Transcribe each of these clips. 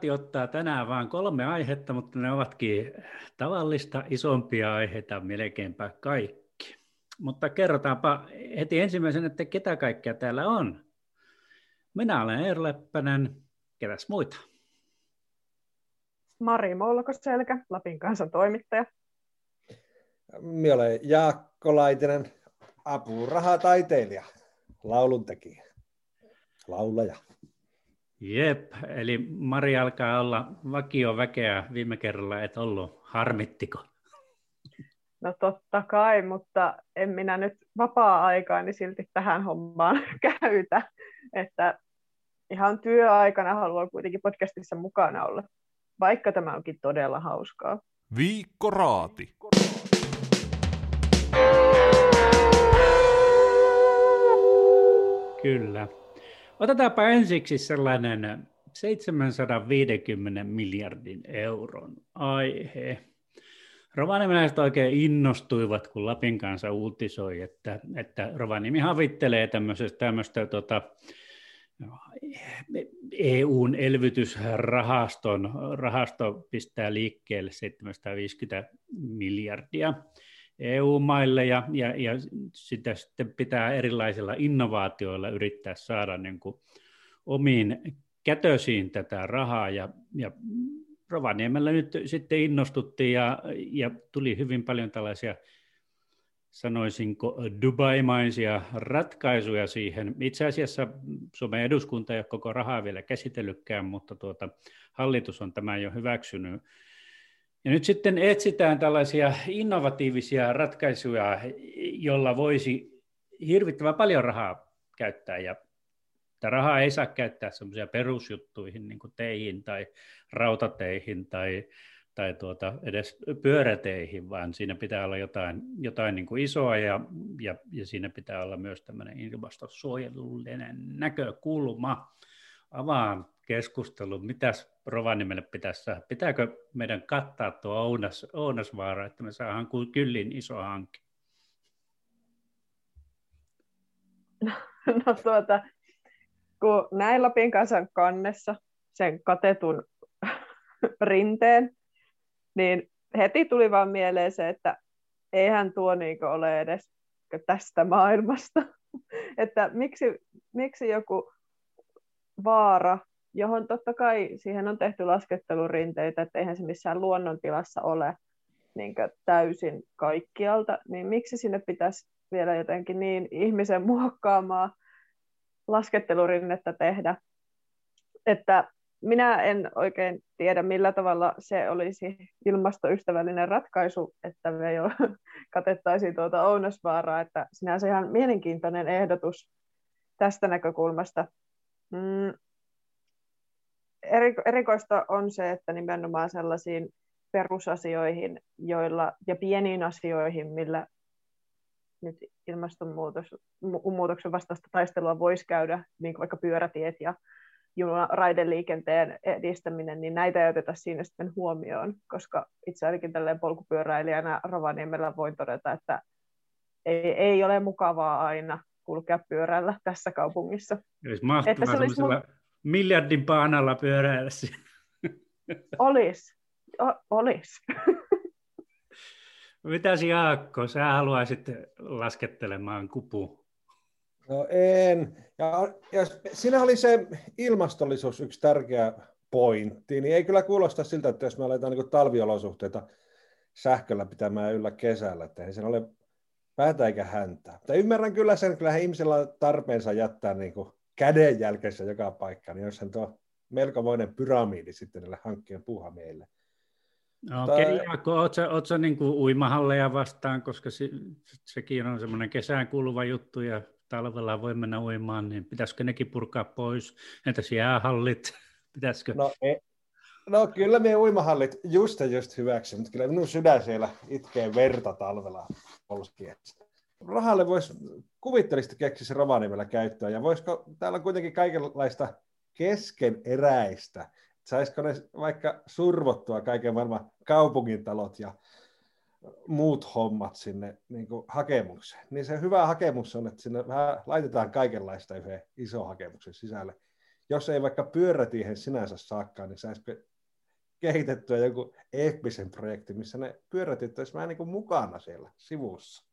Raati ottaa tänään vain kolme aihetta, mutta ne ovatkin tavallista isompia aiheita melkeinpä kaikki. Mutta kerrotaanpa heti ensimmäisenä, että ketä kaikkea täällä on. Minä olen Eero Leppänen. Ketäs muita? Mari Moulkoselkä, Lapin kansan toimittaja. Minä olen Jaakko Laitinen, apurahataiteilija, lauluntekijä, laulaja. Jep, eli Mari alkaa olla vakioväkeä. Viime kerralla et ollut. Harmittiko? No totta kai, mutta en minä nyt vapaa-aikaani silti tähän hommaan käytä. Että ihan työaikana haluan kuitenkin podcastissa mukana olla, vaikka tämä onkin todella hauskaa. Viikko Raati. Kyllä. Otetaanpa ensiksi sellainen 750 miljardin euron aihe. Rovaniemeläiset oikein innostuivat, kun Lapin kanssa uutisoi, että, että Rovaniemi havittelee tämmöistä, tämmöistä tota, EUn elvytysrahaston rahasto pistää liikkeelle 750 miljardia EU-maille ja, ja, ja sitä sitten pitää erilaisilla innovaatioilla yrittää saada niin kuin omiin kätösiin tätä rahaa ja, ja Rovaniemellä nyt sitten innostuttiin ja, ja tuli hyvin paljon tällaisia sanoisinko Dubai-maisia ratkaisuja siihen. Itse asiassa Suomen eduskunta ei ole koko rahaa vielä käsitellytkään, mutta tuota, hallitus on tämän jo hyväksynyt. Ja nyt sitten etsitään tällaisia innovatiivisia ratkaisuja, jolla voisi hirvittävän paljon rahaa käyttää. Ja Tätä rahaa ei saa käyttää semmoisia perusjuttuihin, niin kuin teihin tai rautateihin tai, tai tuota, edes pyöräteihin, vaan siinä pitää olla jotain, jotain niin kuin isoa ja, ja, ja siinä pitää olla myös tämmöinen ilmastosuojelullinen näkökulma. Avaan keskustelun, mitäs Rovaniemelle pitäisi saada? Pitääkö meidän kattaa tuo Ounas, Ounasvaara, että me saadaan kyllin iso hanke? No, no tuota, kun näin Lapin kansan kannessa sen katetun rinteen, niin heti tuli vaan mieleen se, että eihän tuo niinku ole edes tästä maailmasta. että miksi, miksi joku vaara, johon totta kai siihen on tehty laskettelurinteitä, että eihän se missään luonnontilassa ole niin täysin kaikkialta, niin miksi sinne pitäisi vielä jotenkin niin ihmisen muokkaamaa laskettelurinnettä tehdä. Että minä en oikein tiedä, millä tavalla se olisi ilmastoystävällinen ratkaisu, että me jo katettaisiin tuota Ounasvaaraa, että sinänsä ihan mielenkiintoinen ehdotus tästä näkökulmasta. Mm. Erikoista on se, että nimenomaan sellaisiin perusasioihin joilla, ja pieniin asioihin, millä nyt ilmastonmuutoksen vastaista taistelua voisi käydä, niin kuin vaikka pyörätiet ja raideliikenteen edistäminen, niin näitä ei oteta siinä sitten huomioon, koska itse ainakin tälleen polkupyöräilijänä Rovaniemellä voin todeta, että ei, ei ole mukavaa aina kulkea pyörällä tässä kaupungissa. Olisi että se olisi mun... miljardin paanalla pyöräillä. Olisi. O- olisi. Mitäs Jaakko, sä haluaisit laskettelemaan kupu? No en. Ja jos siinä oli se ilmastollisuus yksi tärkeä pointti, niin ei kyllä kuulosta siltä, että jos me aletaan niin talviolosuhteita sähköllä pitämään yllä kesällä, että ei sen ole päätä eikä häntä. Mutta ymmärrän kyllä sen, kyllä ihmisillä on tarpeensa jättää niin kuin kädenjälkeensä joka paikka, niin jos sen tuo melkomoinen pyramidi sitten näille hankkeen puuhameille. No, okei, okay, Jaakko, oletko, niin kuin uimahalleja vastaan, koska se, sekin on semmoinen kesään kuuluva juttu ja talvella voi mennä uimaan, niin pitäisikö nekin purkaa pois? Entäs jäähallit? Pitäisikö? No, e, no kyllä me uimahallit just ja just hyväksy, mutta kyllä minun sydän siellä itkee verta talvella polskiessa. Rahalle voisi kuvittelisesti keksisi Rovaniemellä käyttöä, ja voisiko täällä on kuitenkin kaikenlaista keskeneräistä, saisiko ne vaikka survottua kaiken maailman kaupungintalot ja muut hommat sinne niin kuin hakemukseen. Niin se hyvä hakemus on, että sinne vähän laitetaan kaikenlaista yhden iso hakemuksen sisälle. Jos ei vaikka pyörätiehen sinänsä saakkaan, niin saisiko kehitettyä joku eeppisen projekti, missä ne pyörätit olisivat vähän niin kuin mukana siellä sivussa.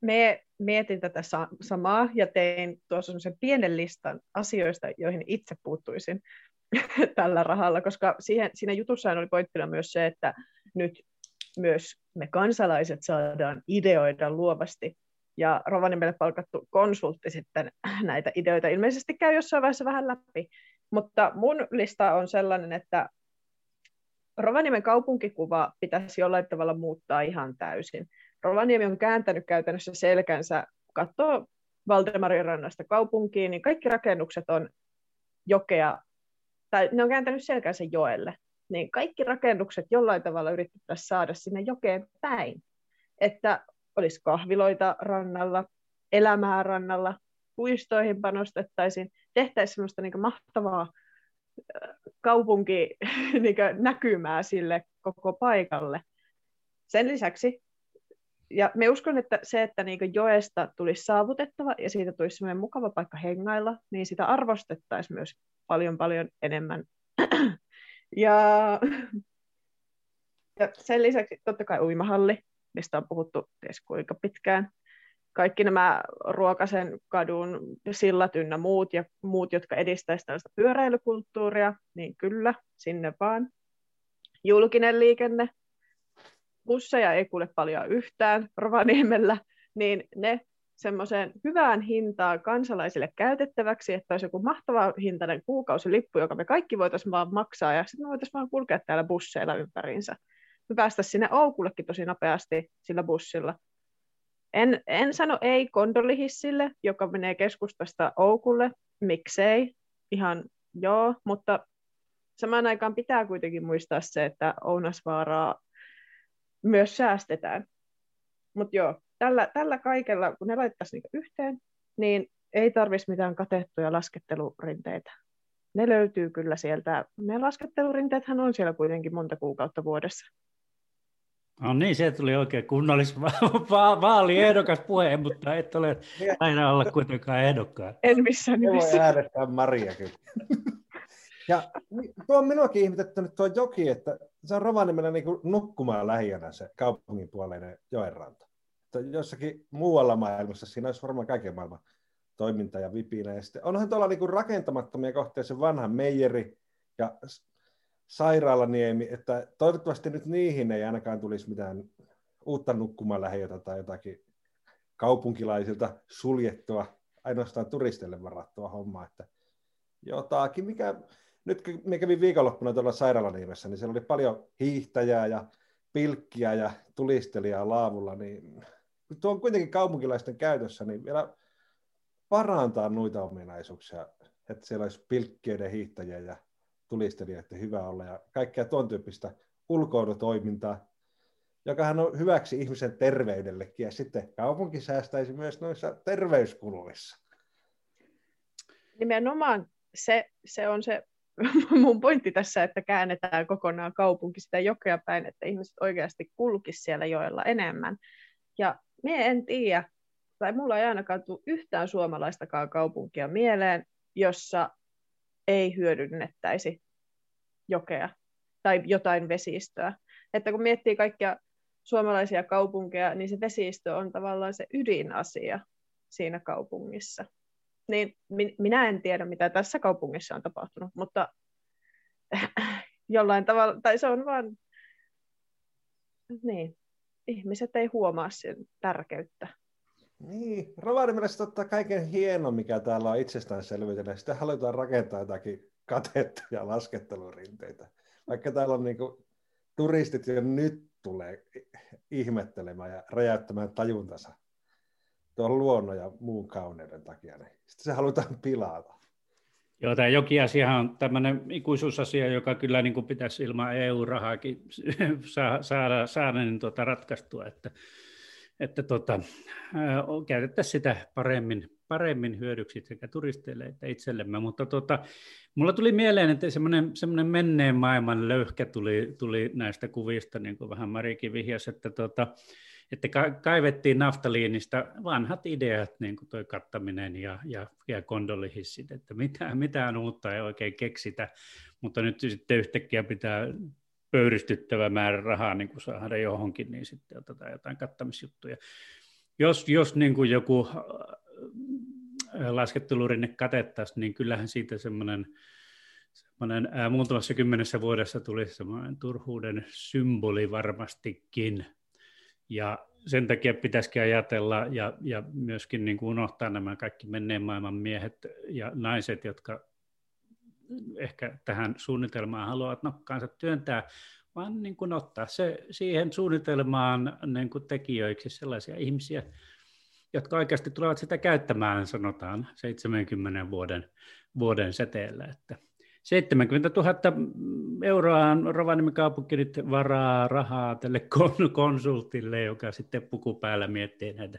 Me mietin tätä samaa ja tein tuossa sen pienen listan asioista, joihin itse puuttuisin tällä rahalla, koska siihen, siinä jutussa oli pointtina myös se, että nyt myös me kansalaiset saadaan ideoida luovasti. Ja Rovaniemelle palkattu konsultti sitten näitä ideoita ilmeisesti käy jossain vaiheessa vähän läpi. Mutta mun lista on sellainen, että Rovaniemen kaupunkikuva pitäisi jollain tavalla muuttaa ihan täysin. Rovaniemi on kääntänyt käytännössä selkänsä, katsoo Valdemarin rannasta kaupunkiin, niin kaikki rakennukset on jokea, tai ne on kääntänyt selkänsä joelle niin kaikki rakennukset jollain tavalla yritettäisiin saada sinne jokeen päin. Että olisi kahviloita rannalla, elämää rannalla, puistoihin panostettaisiin, tehtäisiin sellaista niin mahtavaa kaupunki niin näkymää sille koko paikalle. Sen lisäksi, ja me uskon, että se, että niin joesta tulisi saavutettava ja siitä tulisi sellainen mukava paikka hengailla, niin sitä arvostettaisiin myös paljon paljon enemmän ja, ja sen lisäksi totta kai uimahalli, mistä on puhuttu ties kuinka pitkään. Kaikki nämä Ruokasen kadun sillat ynnä muut ja muut, jotka edistäisivät tällaista pyöräilykulttuuria, niin kyllä, sinne vaan. Julkinen liikenne, busseja ei kuule paljon yhtään Rovaniemellä, niin ne semmoiseen hyvään hintaan kansalaisille käytettäväksi, että olisi joku mahtava hintainen kuukausilippu, joka me kaikki voitaisiin vaan maksaa, ja sitten me voitaisiin vaan kulkea täällä busseilla ympäriinsä. Me päästä sinne Oukullekin tosi nopeasti sillä bussilla. En, en sano ei kondolihissille, joka menee keskustasta Oukulle, miksei, ihan joo, mutta samaan aikaan pitää kuitenkin muistaa se, että Ounasvaaraa myös säästetään. Mutta joo, tällä, tällä kaikella, kun ne laittaisi niin yhteen, niin ei tarvitsisi mitään katettuja laskettelurinteitä. Ne löytyy kyllä sieltä. Ne laskettelurinteethän on siellä kuitenkin monta kuukautta vuodessa. No niin, se tuli oikein kunnollis va- vaaliehdokas puhe, mutta et ole aina olla kuitenkaan ehdokkaan. En missään nimessä. Voi äänestää Maria kyllä. Ja tuo on minuakin ihmetettänyt tuo joki, että se on Rovaniemellä niin nukkumaan lähiönä se kaupungin puoleinen joenranta jossakin muualla maailmassa siinä olisi varmaan kaiken maailman toiminta ja vipinä. Ja sitten onhan tuolla niin rakentamattomia kohteja se vanha meijeri ja sairaalaniemi, että toivottavasti nyt niihin ei ainakaan tulisi mitään uutta nukkumalähiötä tai jotakin kaupunkilaisilta suljettua, ainoastaan turisteille varattua hommaa, että jotakin, mikä nyt me kävin viikonloppuna tuolla sairaalaniemessä, niin siellä oli paljon hiihtäjää ja pilkkiä ja tulistelijaa laavulla, niin tuo on kuitenkin kaupunkilaisten käytössä, niin vielä parantaa noita ominaisuuksia, että siellä olisi pilkkeiden hiihtäjiä ja tulistelijoiden hyvä olla ja kaikkea tuon tyyppistä ulkoilutoimintaa, joka on hyväksi ihmisen terveydellekin ja sitten kaupunki säästäisi myös noissa terveyskuluissa. Nimenomaan se, se on se mun pointti tässä, että käännetään kokonaan kaupunki sitä jokea päin, että ihmiset oikeasti kulkisivat siellä joella enemmän. Ja me en tiedä, tai mulla ei ainakaan tule yhtään suomalaistakaan kaupunkia mieleen, jossa ei hyödynnettäisi jokea tai jotain vesistöä. Että kun miettii kaikkia suomalaisia kaupunkeja, niin se vesistö on tavallaan se ydinasia siinä kaupungissa. Niin minä en tiedä, mitä tässä kaupungissa on tapahtunut, mutta jollain tavalla, tai se on vaan, niin, ihmiset ei huomaa sen tärkeyttä. Niin, Rovaniemellä ottaa kaiken hieno, mikä täällä on itsestäänselvyytenä. Sitten halutaan rakentaa jotakin katettuja laskettelurinteitä. Vaikka täällä on niinku turistit jo nyt tulee ihmettelemään ja räjäyttämään tajuntansa tuon luonnon ja muun kauneuden takia, niin sitten se halutaan pilata. Joo, tämä jokiasia on tämmöinen ikuisuusasia, joka kyllä niin kuin pitäisi ilman EU-rahaakin saada, saada niin tuota ratkaistua, että, että tuota, käytettäisiin sitä paremmin, paremmin hyödyksi sekä turisteille että itsellemme. Mutta tota, mulla tuli mieleen, että semmoinen, semmoinen menneen maailman löyhkä tuli, tuli näistä kuvista, niin kuin vähän Marikin vihjasi, että tota, että kaivettiin naftaliinista vanhat ideat, niin kuin toi kattaminen ja, ja, ja kondolihissit, että mitään, mitään uutta ei oikein keksitä, mutta nyt sitten yhtäkkiä pitää pöyristyttävä määrä rahaa niin kuin saada johonkin, niin sitten otetaan jotain kattamisjuttuja. Jos, jos niin kuin joku äh, laskettelurinne katettaisiin, niin kyllähän siitä semmoinen semmoinen ää, äh, muutamassa kymmenessä vuodessa tuli semmoinen turhuuden symboli varmastikin. Ja sen takia pitäisikin ajatella ja, ja myöskin niin kuin unohtaa nämä kaikki menneen maailman miehet ja naiset, jotka ehkä tähän suunnitelmaan haluavat nokkaansa työntää, vaan niin kuin ottaa se siihen suunnitelmaan niin kuin tekijöiksi sellaisia ihmisiä, jotka oikeasti tulevat sitä käyttämään, sanotaan 70 vuoden, vuoden seteellä. Että 70 000 euroa Rovaniemen kaupunki nyt varaa rahaa tälle konsultille, joka sitten pukupäällä miettii näitä,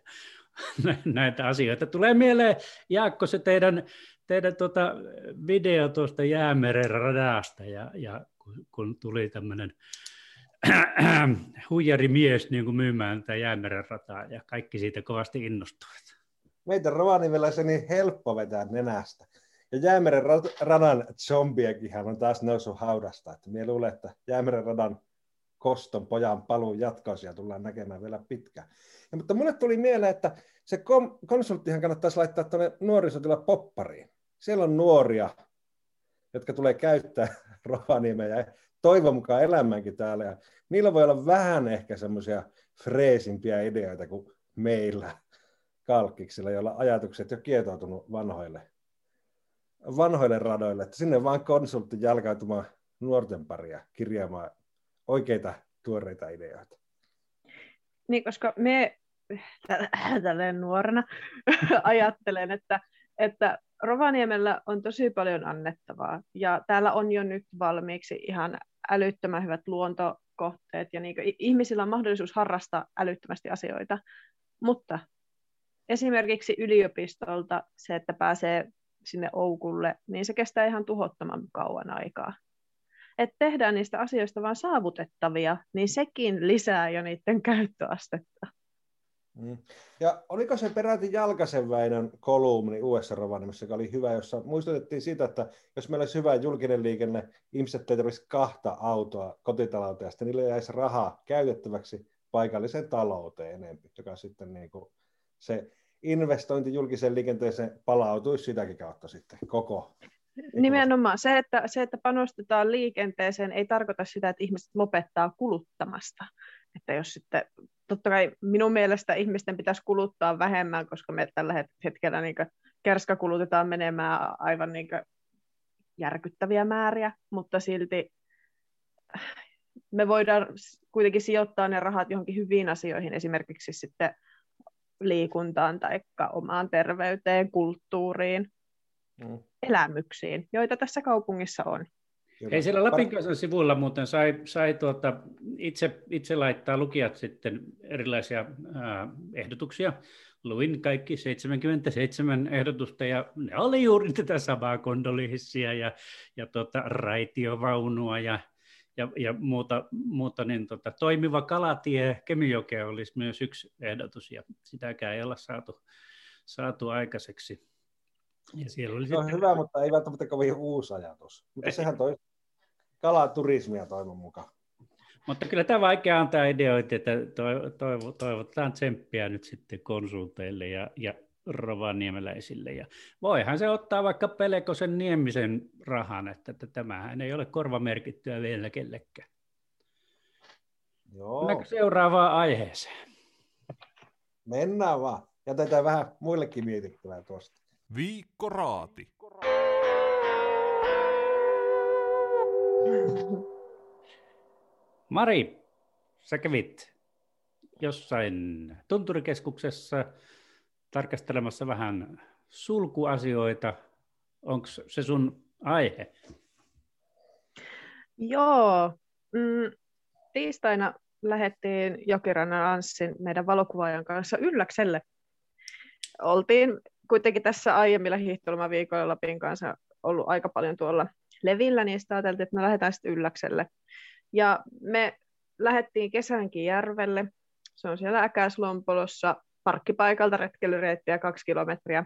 näitä asioita. Tulee mieleen, Jaakko, se teidän, teidän tuota video tuosta Jäämeren radasta, ja, ja kun, tuli tämmöinen huijarimies niin kuin myymään tätä Jäämeren rataa, ja kaikki siitä kovasti innostuivat. Meitä Rovaniemellä se niin helppo vetää nenästä. Ja Jäämeren radan zombiakin on taas noussut haudasta. Että minä luulen, että Jäämeren radan koston pojan paluun jatkausia tullaan näkemään vielä pitkään. Ja, mutta mulle tuli mieleen, että se kom- konsulttihan kannattaisi laittaa tuonne nuorisotila poppariin. Siellä on nuoria, jotka tulee käyttää Rovaniemeä ja toivon mukaan elämäänkin täällä. Ja niillä voi olla vähän ehkä semmoisia freesimpiä ideoita kuin meillä kalkkiksilla, joilla ajatukset jo kietoutunut vanhoille vanhoille radoille, että sinne vaan konsultti jalkautumaan nuorten paria kirjaamaan oikeita tuoreita ideoita. Niin, koska me tälleen nuorena ajattelen, että, että Rovaniemellä on tosi paljon annettavaa ja täällä on jo nyt valmiiksi ihan älyttömän hyvät luontokohteet ja niin ihmisillä on mahdollisuus harrastaa älyttömästi asioita, mutta esimerkiksi yliopistolta se, että pääsee sinne Oukulle, niin se kestää ihan tuhottoman kauan aikaa. Että tehdään niistä asioista vaan saavutettavia, niin sekin lisää jo niiden käyttöastetta. Mm. Ja oliko se peräti Jalkasen Väinön kolumni uudessa Rovaniemessä, joka oli hyvä, jossa muistutettiin siitä, että jos meillä olisi hyvä julkinen liikenne, ihmiset ei tarvitsisi kahta autoa kotitalouteen, ja sitten niille jäisi rahaa käytettäväksi paikalliseen talouteen enemmän, joka sitten niin kuin se investointi julkiseen liikenteeseen palautuisi sitäkin kautta sitten koko. Nimenomaan se että, se, että panostetaan liikenteeseen, ei tarkoita sitä, että ihmiset lopettaa kuluttamasta. Että jos sitten, totta kai minun mielestä ihmisten pitäisi kuluttaa vähemmän, koska me tällä hetkellä niin kerska kulutetaan menemään aivan niin järkyttäviä määriä, mutta silti me voidaan kuitenkin sijoittaa ne rahat johonkin hyviin asioihin, esimerkiksi sitten liikuntaan tai omaan terveyteen, kulttuuriin, mm. elämyksiin, joita tässä kaupungissa on. Ei siellä Lapin kanssa sivuilla muuten sai, sai tuota, itse, itse laittaa lukijat sitten erilaisia ää, ehdotuksia. Luin kaikki 77 ehdotusta ja ne oli juuri tätä samaa kondolihissiä ja, ja tuota, raitiovaunua ja ja, ja muuta, muuta niin tota, toimiva kalatie Kemijokeen olisi myös yksi ehdotus, ja sitäkään ei olla saatu, saatu aikaiseksi. Ja siellä oli se on sitten... hyvä, mutta ei välttämättä kovin uusi ajatus. Mutta sehän toi kalaturismia toivon mukaan. Mutta kyllä tämä vaikea antaa ideoita, että toivotaan tsemppiä nyt sitten konsulteille ja, ja rovaniemeläisille. Ja voihan se ottaa vaikka Pelekosen Niemisen rahan, että, että tämähän ei ole korvamerkittyä vielä kellekään. Joo. Mennäänkö seuraavaan aiheeseen? Mennään vaan. Jätetään vähän muillekin mietittävää tuosta. Viikko raati. Mari, sä kävit jossain tunturikeskuksessa tarkastelemassa vähän sulkuasioita. Onko se sun aihe? Joo. Mm, tiistaina lähdettiin Jokirannan Anssin meidän valokuvaajan kanssa Ylläkselle. Oltiin kuitenkin tässä aiemmilla hiihtolomaviikoilla Lapin kanssa ollut aika paljon tuolla levillä, niin sitä ajateltiin, että me lähdetään sitten Ylläkselle. Ja me lähdettiin kesänkin järvelle. Se on siellä Äkäslompolossa parkkipaikalta retkeilyreittiä kaksi kilometriä.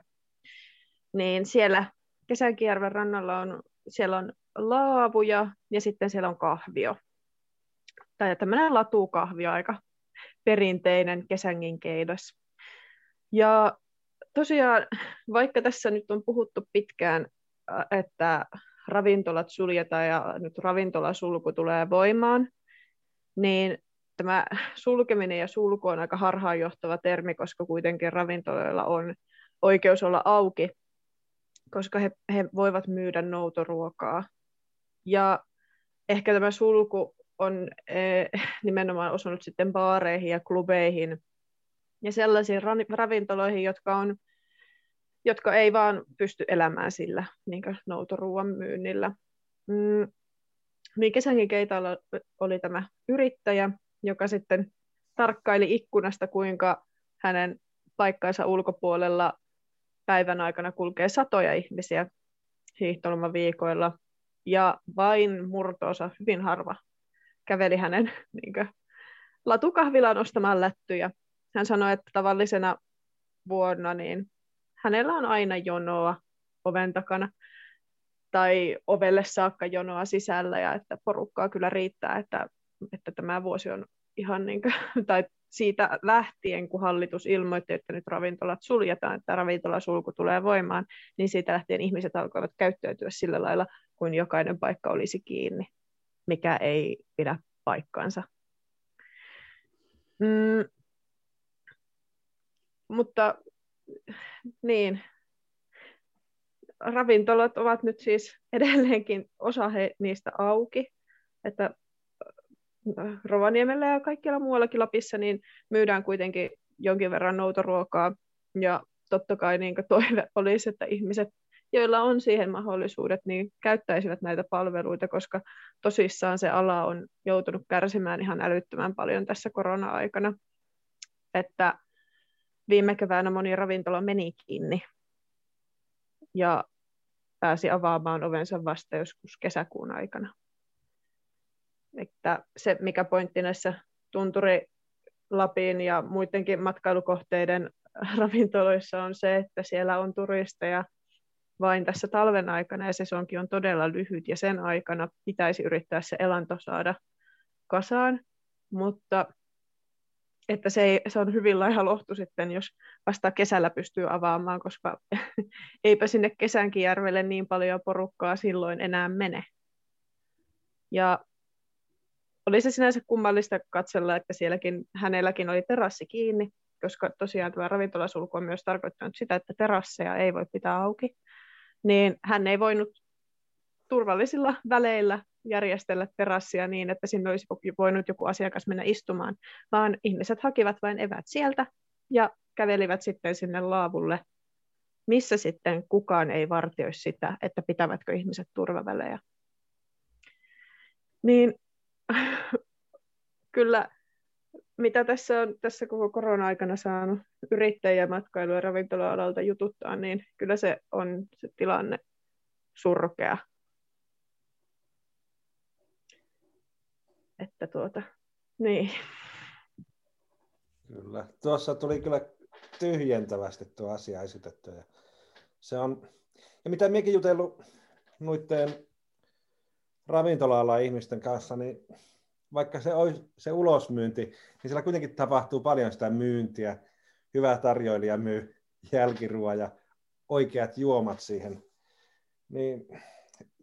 Niin siellä Kesänkijärven rannalla on, siellä on laavuja ja sitten siellä on kahvio. Tai tämmöinen latukahvio, aika perinteinen kesängin keidos. Ja tosiaan, vaikka tässä nyt on puhuttu pitkään, että ravintolat suljetaan ja nyt ravintolasulku tulee voimaan, niin tämä sulkeminen ja sulku on aika harhaanjohtava termi, koska kuitenkin ravintoloilla on oikeus olla auki, koska he, he voivat myydä noutoruokaa. Ja ehkä tämä sulku on eh, nimenomaan osunut sitten baareihin ja klubeihin ja sellaisiin ravintoloihin, jotka, on, jotka ei vaan pysty elämään sillä niin noutoruuan myynnillä. Mm, niin kesänkin keitalla oli tämä yrittäjä, joka sitten tarkkaili ikkunasta, kuinka hänen paikkansa ulkopuolella päivän aikana kulkee satoja ihmisiä hiihtolomaviikoilla, ja vain murtoosa, hyvin harva, käveli hänen niin kuin, latukahvilaan ostamaan lättyjä. Hän sanoi, että tavallisena vuonna niin hänellä on aina jonoa oven takana tai ovelle saakka jonoa sisällä ja että porukkaa kyllä riittää, että, että tämä vuosi on ihan niin kuin, tai siitä lähtien, kun hallitus ilmoitti, että nyt ravintolat suljetaan, että ravintolasulku tulee voimaan, niin siitä lähtien ihmiset alkoivat käyttäytyä sillä lailla, kuin jokainen paikka olisi kiinni, mikä ei pidä paikkaansa. Mm, mutta niin, ravintolat ovat nyt siis edelleenkin osa he, niistä auki, että Rovaniemellä ja kaikkialla muuallakin Lapissa niin myydään kuitenkin jonkin verran noutoruokaa ja totta kai niin toive olisi, että ihmiset, joilla on siihen mahdollisuudet, niin käyttäisivät näitä palveluita, koska tosissaan se ala on joutunut kärsimään ihan älyttömän paljon tässä korona-aikana. Että viime keväänä moni ravintola meni kiinni ja pääsi avaamaan ovensa vasta joskus kesäkuun aikana. Että se, mikä pointti näissä tunturi Lapin ja muidenkin matkailukohteiden ravintoloissa on se, että siellä on turisteja vain tässä talven aikana ja sesonkin on todella lyhyt ja sen aikana pitäisi yrittää se elanto saada kasaan, mutta että se, ei, se on hyvin laiha lohtu sitten, jos vasta kesällä pystyy avaamaan, koska eipä sinne kesänkin järvelle niin paljon porukkaa silloin enää mene. Ja oli se sinänsä kummallista katsella, että sielläkin hänelläkin oli terassi kiinni, koska tosiaan tämä ravintolasulku on myös tarkoittanut sitä, että terasseja ei voi pitää auki, niin hän ei voinut turvallisilla väleillä järjestellä terassia niin, että sinne olisi voinut joku asiakas mennä istumaan, vaan ihmiset hakivat vain evät sieltä ja kävelivät sitten sinne laavulle, missä sitten kukaan ei vartioi sitä, että pitävätkö ihmiset turvavälejä. Niin kyllä mitä tässä on tässä koko korona-aikana saanut yrittäjä matkailu- ja ravintola-alalta jututtaa, niin kyllä se on se tilanne surkea. Että tuota, niin. Kyllä. Tuossa tuli kyllä tyhjentävästi tuo asia esitetty. Ja se on, ja mitä minäkin jutellut noiden ravintola ihmisten kanssa, niin vaikka se olisi se ulosmyynti, niin siellä kuitenkin tapahtuu paljon sitä myyntiä. Hyvä tarjoilija myy jälkiruoa ja oikeat juomat siihen. Niin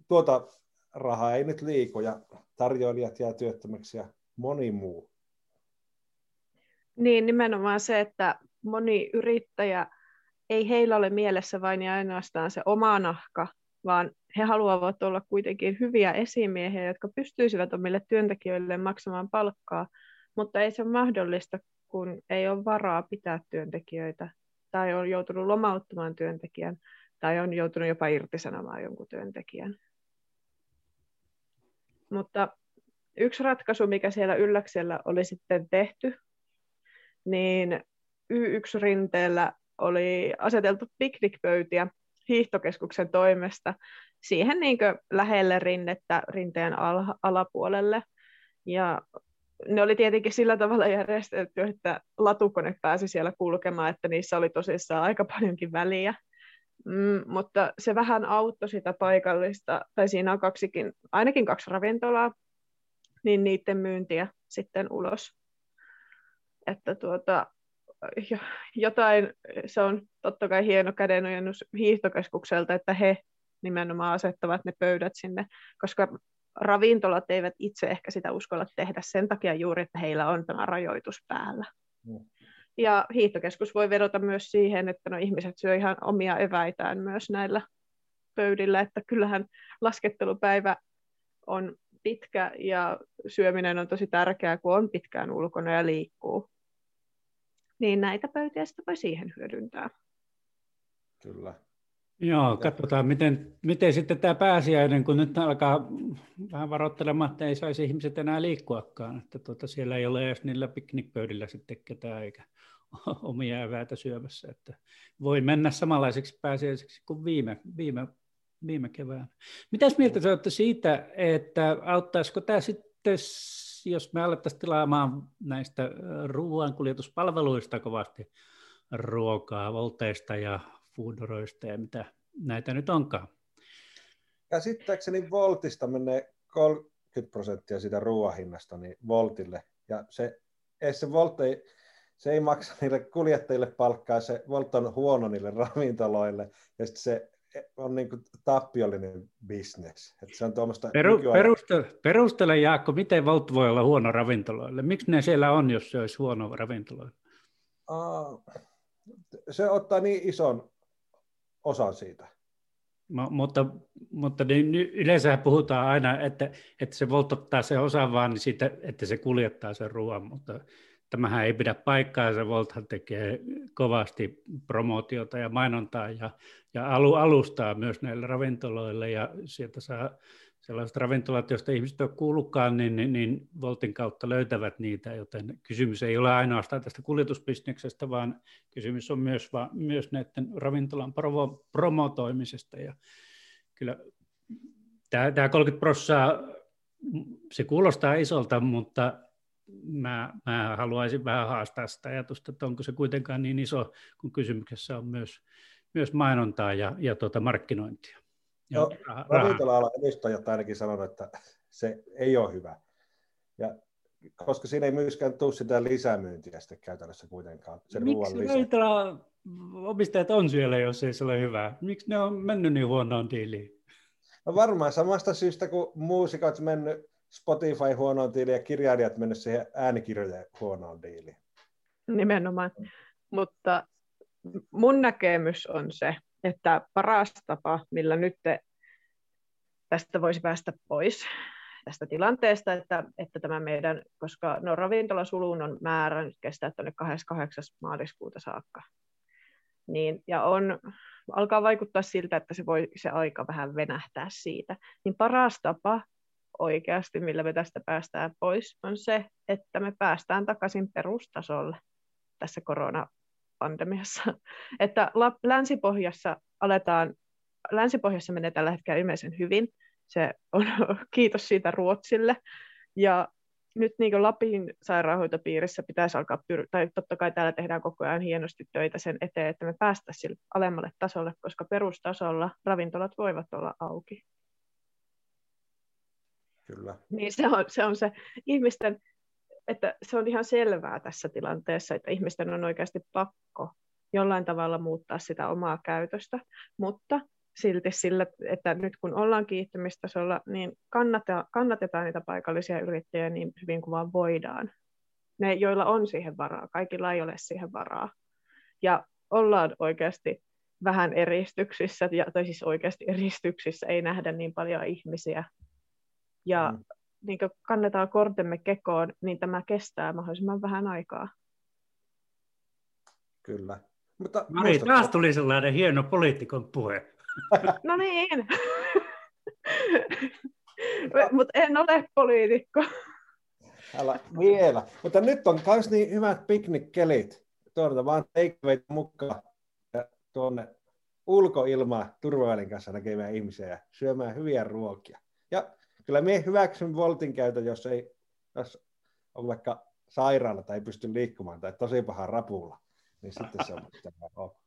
tuota rahaa ei nyt liiku ja tarjoilijat jää työttömäksi ja moni muu. Niin, nimenomaan se, että moni yrittäjä, ei heillä ole mielessä vain ja ainoastaan se oma nahka, vaan he haluavat olla kuitenkin hyviä esimiehiä, jotka pystyisivät omille työntekijöille maksamaan palkkaa, mutta ei se ole mahdollista, kun ei ole varaa pitää työntekijöitä tai on joutunut lomauttamaan työntekijän tai on joutunut jopa irtisanomaan jonkun työntekijän. Mutta yksi ratkaisu, mikä siellä Ylläksellä oli sitten tehty, niin Y1-rinteellä oli aseteltu piknikpöytiä hiihtokeskuksen toimesta siihen niin lähelle rinnettä rinteen al- alapuolelle. Ja ne oli tietenkin sillä tavalla järjestetty, että latukone pääsi siellä kulkemaan, että niissä oli tosissaan aika paljonkin väliä. Mm, mutta se vähän auttoi sitä paikallista, tai siinä on kaksikin, ainakin kaksi ravintolaa, niin niiden myyntiä sitten ulos. Että tuota, jotain, se on totta kai hieno kädenojennus hiihtokeskukselta, että he nimenomaan asettavat ne pöydät sinne, koska ravintolat eivät itse ehkä sitä uskalla tehdä sen takia juuri, että heillä on tämä rajoitus päällä. Mm. Ja hiihtokeskus voi vedota myös siihen, että no ihmiset syö ihan omia eväitään myös näillä pöydillä, että kyllähän laskettelupäivä on pitkä ja syöminen on tosi tärkeää, kun on pitkään ulkona ja liikkuu. Niin näitä pöytiä sitten voi siihen hyödyntää. Kyllä. Joo, katsotaan, miten, miten sitten tämä pääsiäinen, kun nyt alkaa vähän varoittelemaan, että ei saisi ihmiset enää liikkuakaan, että tuota, siellä ei ole edes niillä piknikpöydillä sitten ketään eikä omia eväitä syömässä, että voi mennä samanlaiseksi pääsiäiseksi kuin viime, viime, viime kevään. Mitäs mieltä sä olette siitä, että auttaisiko tämä sitten, jos me alettaisiin tilaamaan näistä ruoankuljetuspalveluista kovasti ruokaa, volteista ja foodoroista ja mitä näitä nyt onkaan. Käsittääkseni Voltista menee 30 prosenttia siitä ruoahinnasta niin Voltille. Ja se, ei se Volt ei, se ei maksa niille kuljettajille palkkaa, se Volt on huono niille ravintoloille, ja sitten se on niin kuin tappiollinen bisnes. Että se on Peru, perustele, perustele Jaakko, miten Volt voi olla huono ravintoloille? Miksi ne siellä on, jos se olisi huono ravintoloille? Uh, se ottaa niin ison osan siitä. No, mutta, mutta niin yleensä puhutaan aina, että, että se voltottaa se osa vaan siitä, että se kuljettaa sen ruoan, mutta tämähän ei pidä paikkaa, se Volthan tekee kovasti promootiota ja mainontaa ja, ja alu, alustaa myös näille ravintoloille ja sieltä saa sellaiset ravintolat, joista ihmiset on kuullutkaan, niin, niin, niin Voltin kautta löytävät niitä, joten kysymys ei ole ainoastaan tästä kuljetusbisneksestä, vaan kysymys on myös, vaan, myös näiden ravintolan provo, promotoimisesta. Ja kyllä tämä, tämä 30 prosenttia, se kuulostaa isolta, mutta mä, mä haluaisin vähän haastaa sitä ajatusta, että onko se kuitenkaan niin iso, kun kysymyksessä on myös, myös mainontaa ja, ja tuota markkinointia. No, ravintola-alan edustajat ainakin sanonut, että se ei ole hyvä. Ja koska siinä ei myöskään tule sitä lisämyyntiä sitten käytännössä kuitenkaan. Se Miksi ravintola omistajat on siellä, jos ei se ole hyvä? Miksi ne on mennyt niin huonoon diiliin? No varmaan samasta syystä, kun muusikot mennyt Spotify huonoon diiliin ja kirjailijat mennyt siihen äänikirjojen huonoon diiliin. Nimenomaan. Mutta mun näkemys on se, että paras tapa, millä nyt tästä voisi päästä pois tästä tilanteesta, että, että tämä meidän, koska no, ravintolasuluun on määrä nyt kestää tuonne 28. maaliskuuta saakka, niin, ja on, alkaa vaikuttaa siltä, että se voi se aika vähän venähtää siitä, niin paras tapa oikeasti, millä me tästä päästään pois, on se, että me päästään takaisin perustasolle tässä korona pandemiassa. Että Länsipohjassa aletaan, Länsipohjassa menee tällä hetkellä ilmeisen hyvin. Se on kiitos siitä Ruotsille. Ja nyt niin Lapin sairaanhoitopiirissä pitäisi alkaa, pyr- tai totta kai täällä tehdään koko ajan hienosti töitä sen eteen, että me päästäisiin sille alemmalle tasolle, koska perustasolla ravintolat voivat olla auki. Kyllä. Niin se on se, on se ihmisten että se on ihan selvää tässä tilanteessa, että ihmisten on oikeasti pakko jollain tavalla muuttaa sitä omaa käytöstä, mutta silti sillä, että nyt kun ollaan kiihtymistasolla, niin kannata, kannatetaan niitä paikallisia yrittäjiä niin hyvin kuin vaan voidaan. Ne, joilla on siihen varaa, kaikilla ei ole siihen varaa. Ja ollaan oikeasti vähän eristyksissä, tai siis oikeasti eristyksissä, ei nähdä niin paljon ihmisiä. Ja mm niin kannetaan kortemme kekoon, niin tämä kestää mahdollisimman vähän aikaa. Kyllä. Mutta Mari, muistat... taas tuli sellainen hieno poliitikon puhe. no niin. Mutta en ole poliitikko. Älä vielä. Mutta nyt on myös niin hyvät piknikkelit. Tuoda vaan takeaway mukaan. tuonne ulkoilmaa turvavälin kanssa näkemään ihmisiä ja syömään hyviä ruokia. Ja kyllä me hyväksyn Voltin käytön, jos, ei, jos on vaikka sairaala tai ei pysty liikkumaan tai tosi paha rapulla, niin sitten se on ok.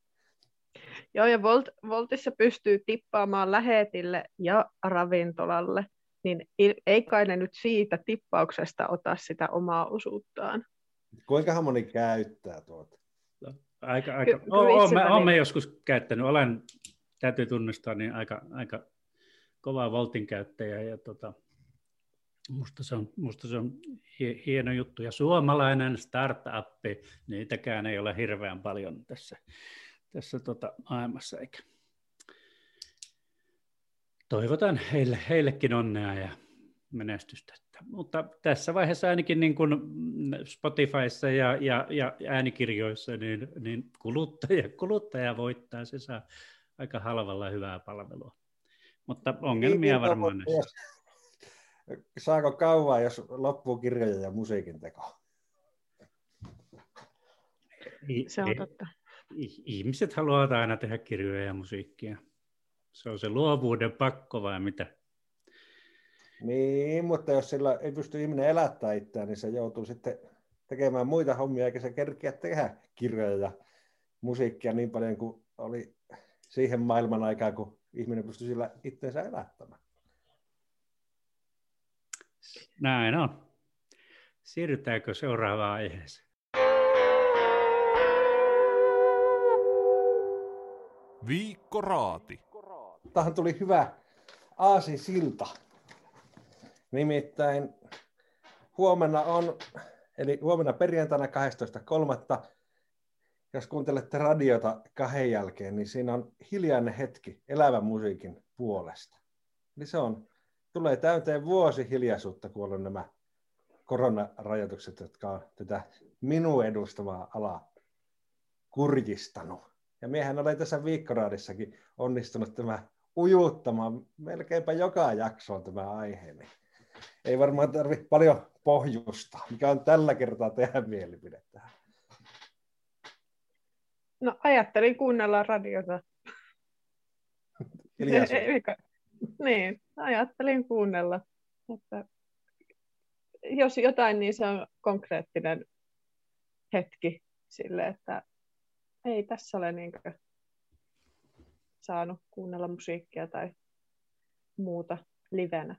Joo, ja Volt, Voltissa pystyy tippaamaan lähetille ja ravintolalle, niin ei kai ne nyt siitä tippauksesta ota sitä omaa osuuttaan. Kuinka moni käyttää tuota? No, aika, aika. Ky- olen, olen joskus käyttänyt, olen, täytyy tunnistaa, niin aika, aika kova Voltin käyttäjä ja tota, musta, se on, musta se on hieno juttu. Ja suomalainen startup, niitäkään ei ole hirveän paljon tässä tässä tota, maailmassa. Eikä. Toivotan heille, heillekin onnea ja menestystä. Mutta tässä vaiheessa ainakin niin kuin Spotifyssa ja, ja, ja äänikirjoissa niin, niin kuluttaja, kuluttaja voittaa, se saa aika halvalla hyvää palvelua. Mutta ongelmia niin, varmaan näissä. Saako kauan, jos loppuu kirjoja ja musiikin teko? Se on totta ihmiset haluavat aina tehdä kirjoja ja musiikkia. Se on se luovuuden pakko vai mitä? Niin, mutta jos sillä ei pysty ihminen elättää itseään, niin se joutuu sitten tekemään muita hommia, eikä se kerkeä tehdä kirjoja ja musiikkia niin paljon kuin oli siihen maailman aikaan, kun ihminen pystyi sillä itsensä elättämään. Näin on. Siirrytäänkö seuraavaan aiheeseen? Viikko Raati. Tähän tuli hyvä aasi silta. Nimittäin huomenna on, eli huomenna perjantaina 12.3. Jos kuuntelette radiota kahden jälkeen, niin siinä on hiljainen hetki elävän musiikin puolesta. Eli se on, tulee täyteen vuosi hiljaisuutta, kun on nämä koronarajoitukset, jotka on tätä minun edustamaa alaa kurjistanut. Ja miehän oli tässä viikkoraadissakin onnistunut tämä ujuttamaan melkeinpä joka jaksoon tämä aihe. Niin ei varmaan tarvitse paljon pohjusta, mikä on tällä kertaa tehdä mielipide tähän. No ajattelin kuunnella radiota. niin, ajattelin kuunnella. Että jos jotain, niin se on konkreettinen hetki sille, että ei tässä ole niin saanut kuunnella musiikkia tai muuta livenä.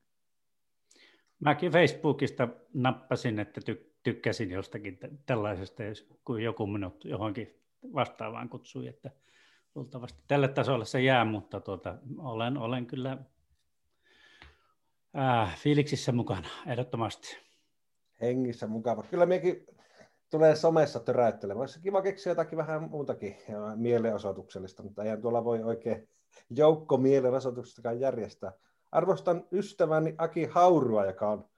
Mäkin Facebookista nappasin, että ty- tykkäsin jostakin tällaisesta, kun joku minut johonkin vastaavaan kutsui, että luultavasti tälle tasolle se jää, mutta tuota, olen, olen kyllä ää, fiiliksissä mukana, ehdottomasti. Hengissä mukava. Kyllä mekin tulee somessa töräyttelemään. Olisi kiva keksiä jotakin vähän muutakin mielenosoituksellista, mutta eihän tuolla voi oikein joukko mielenosoituksistakaan järjestää. Arvostan ystäväni Aki Haurua, joka on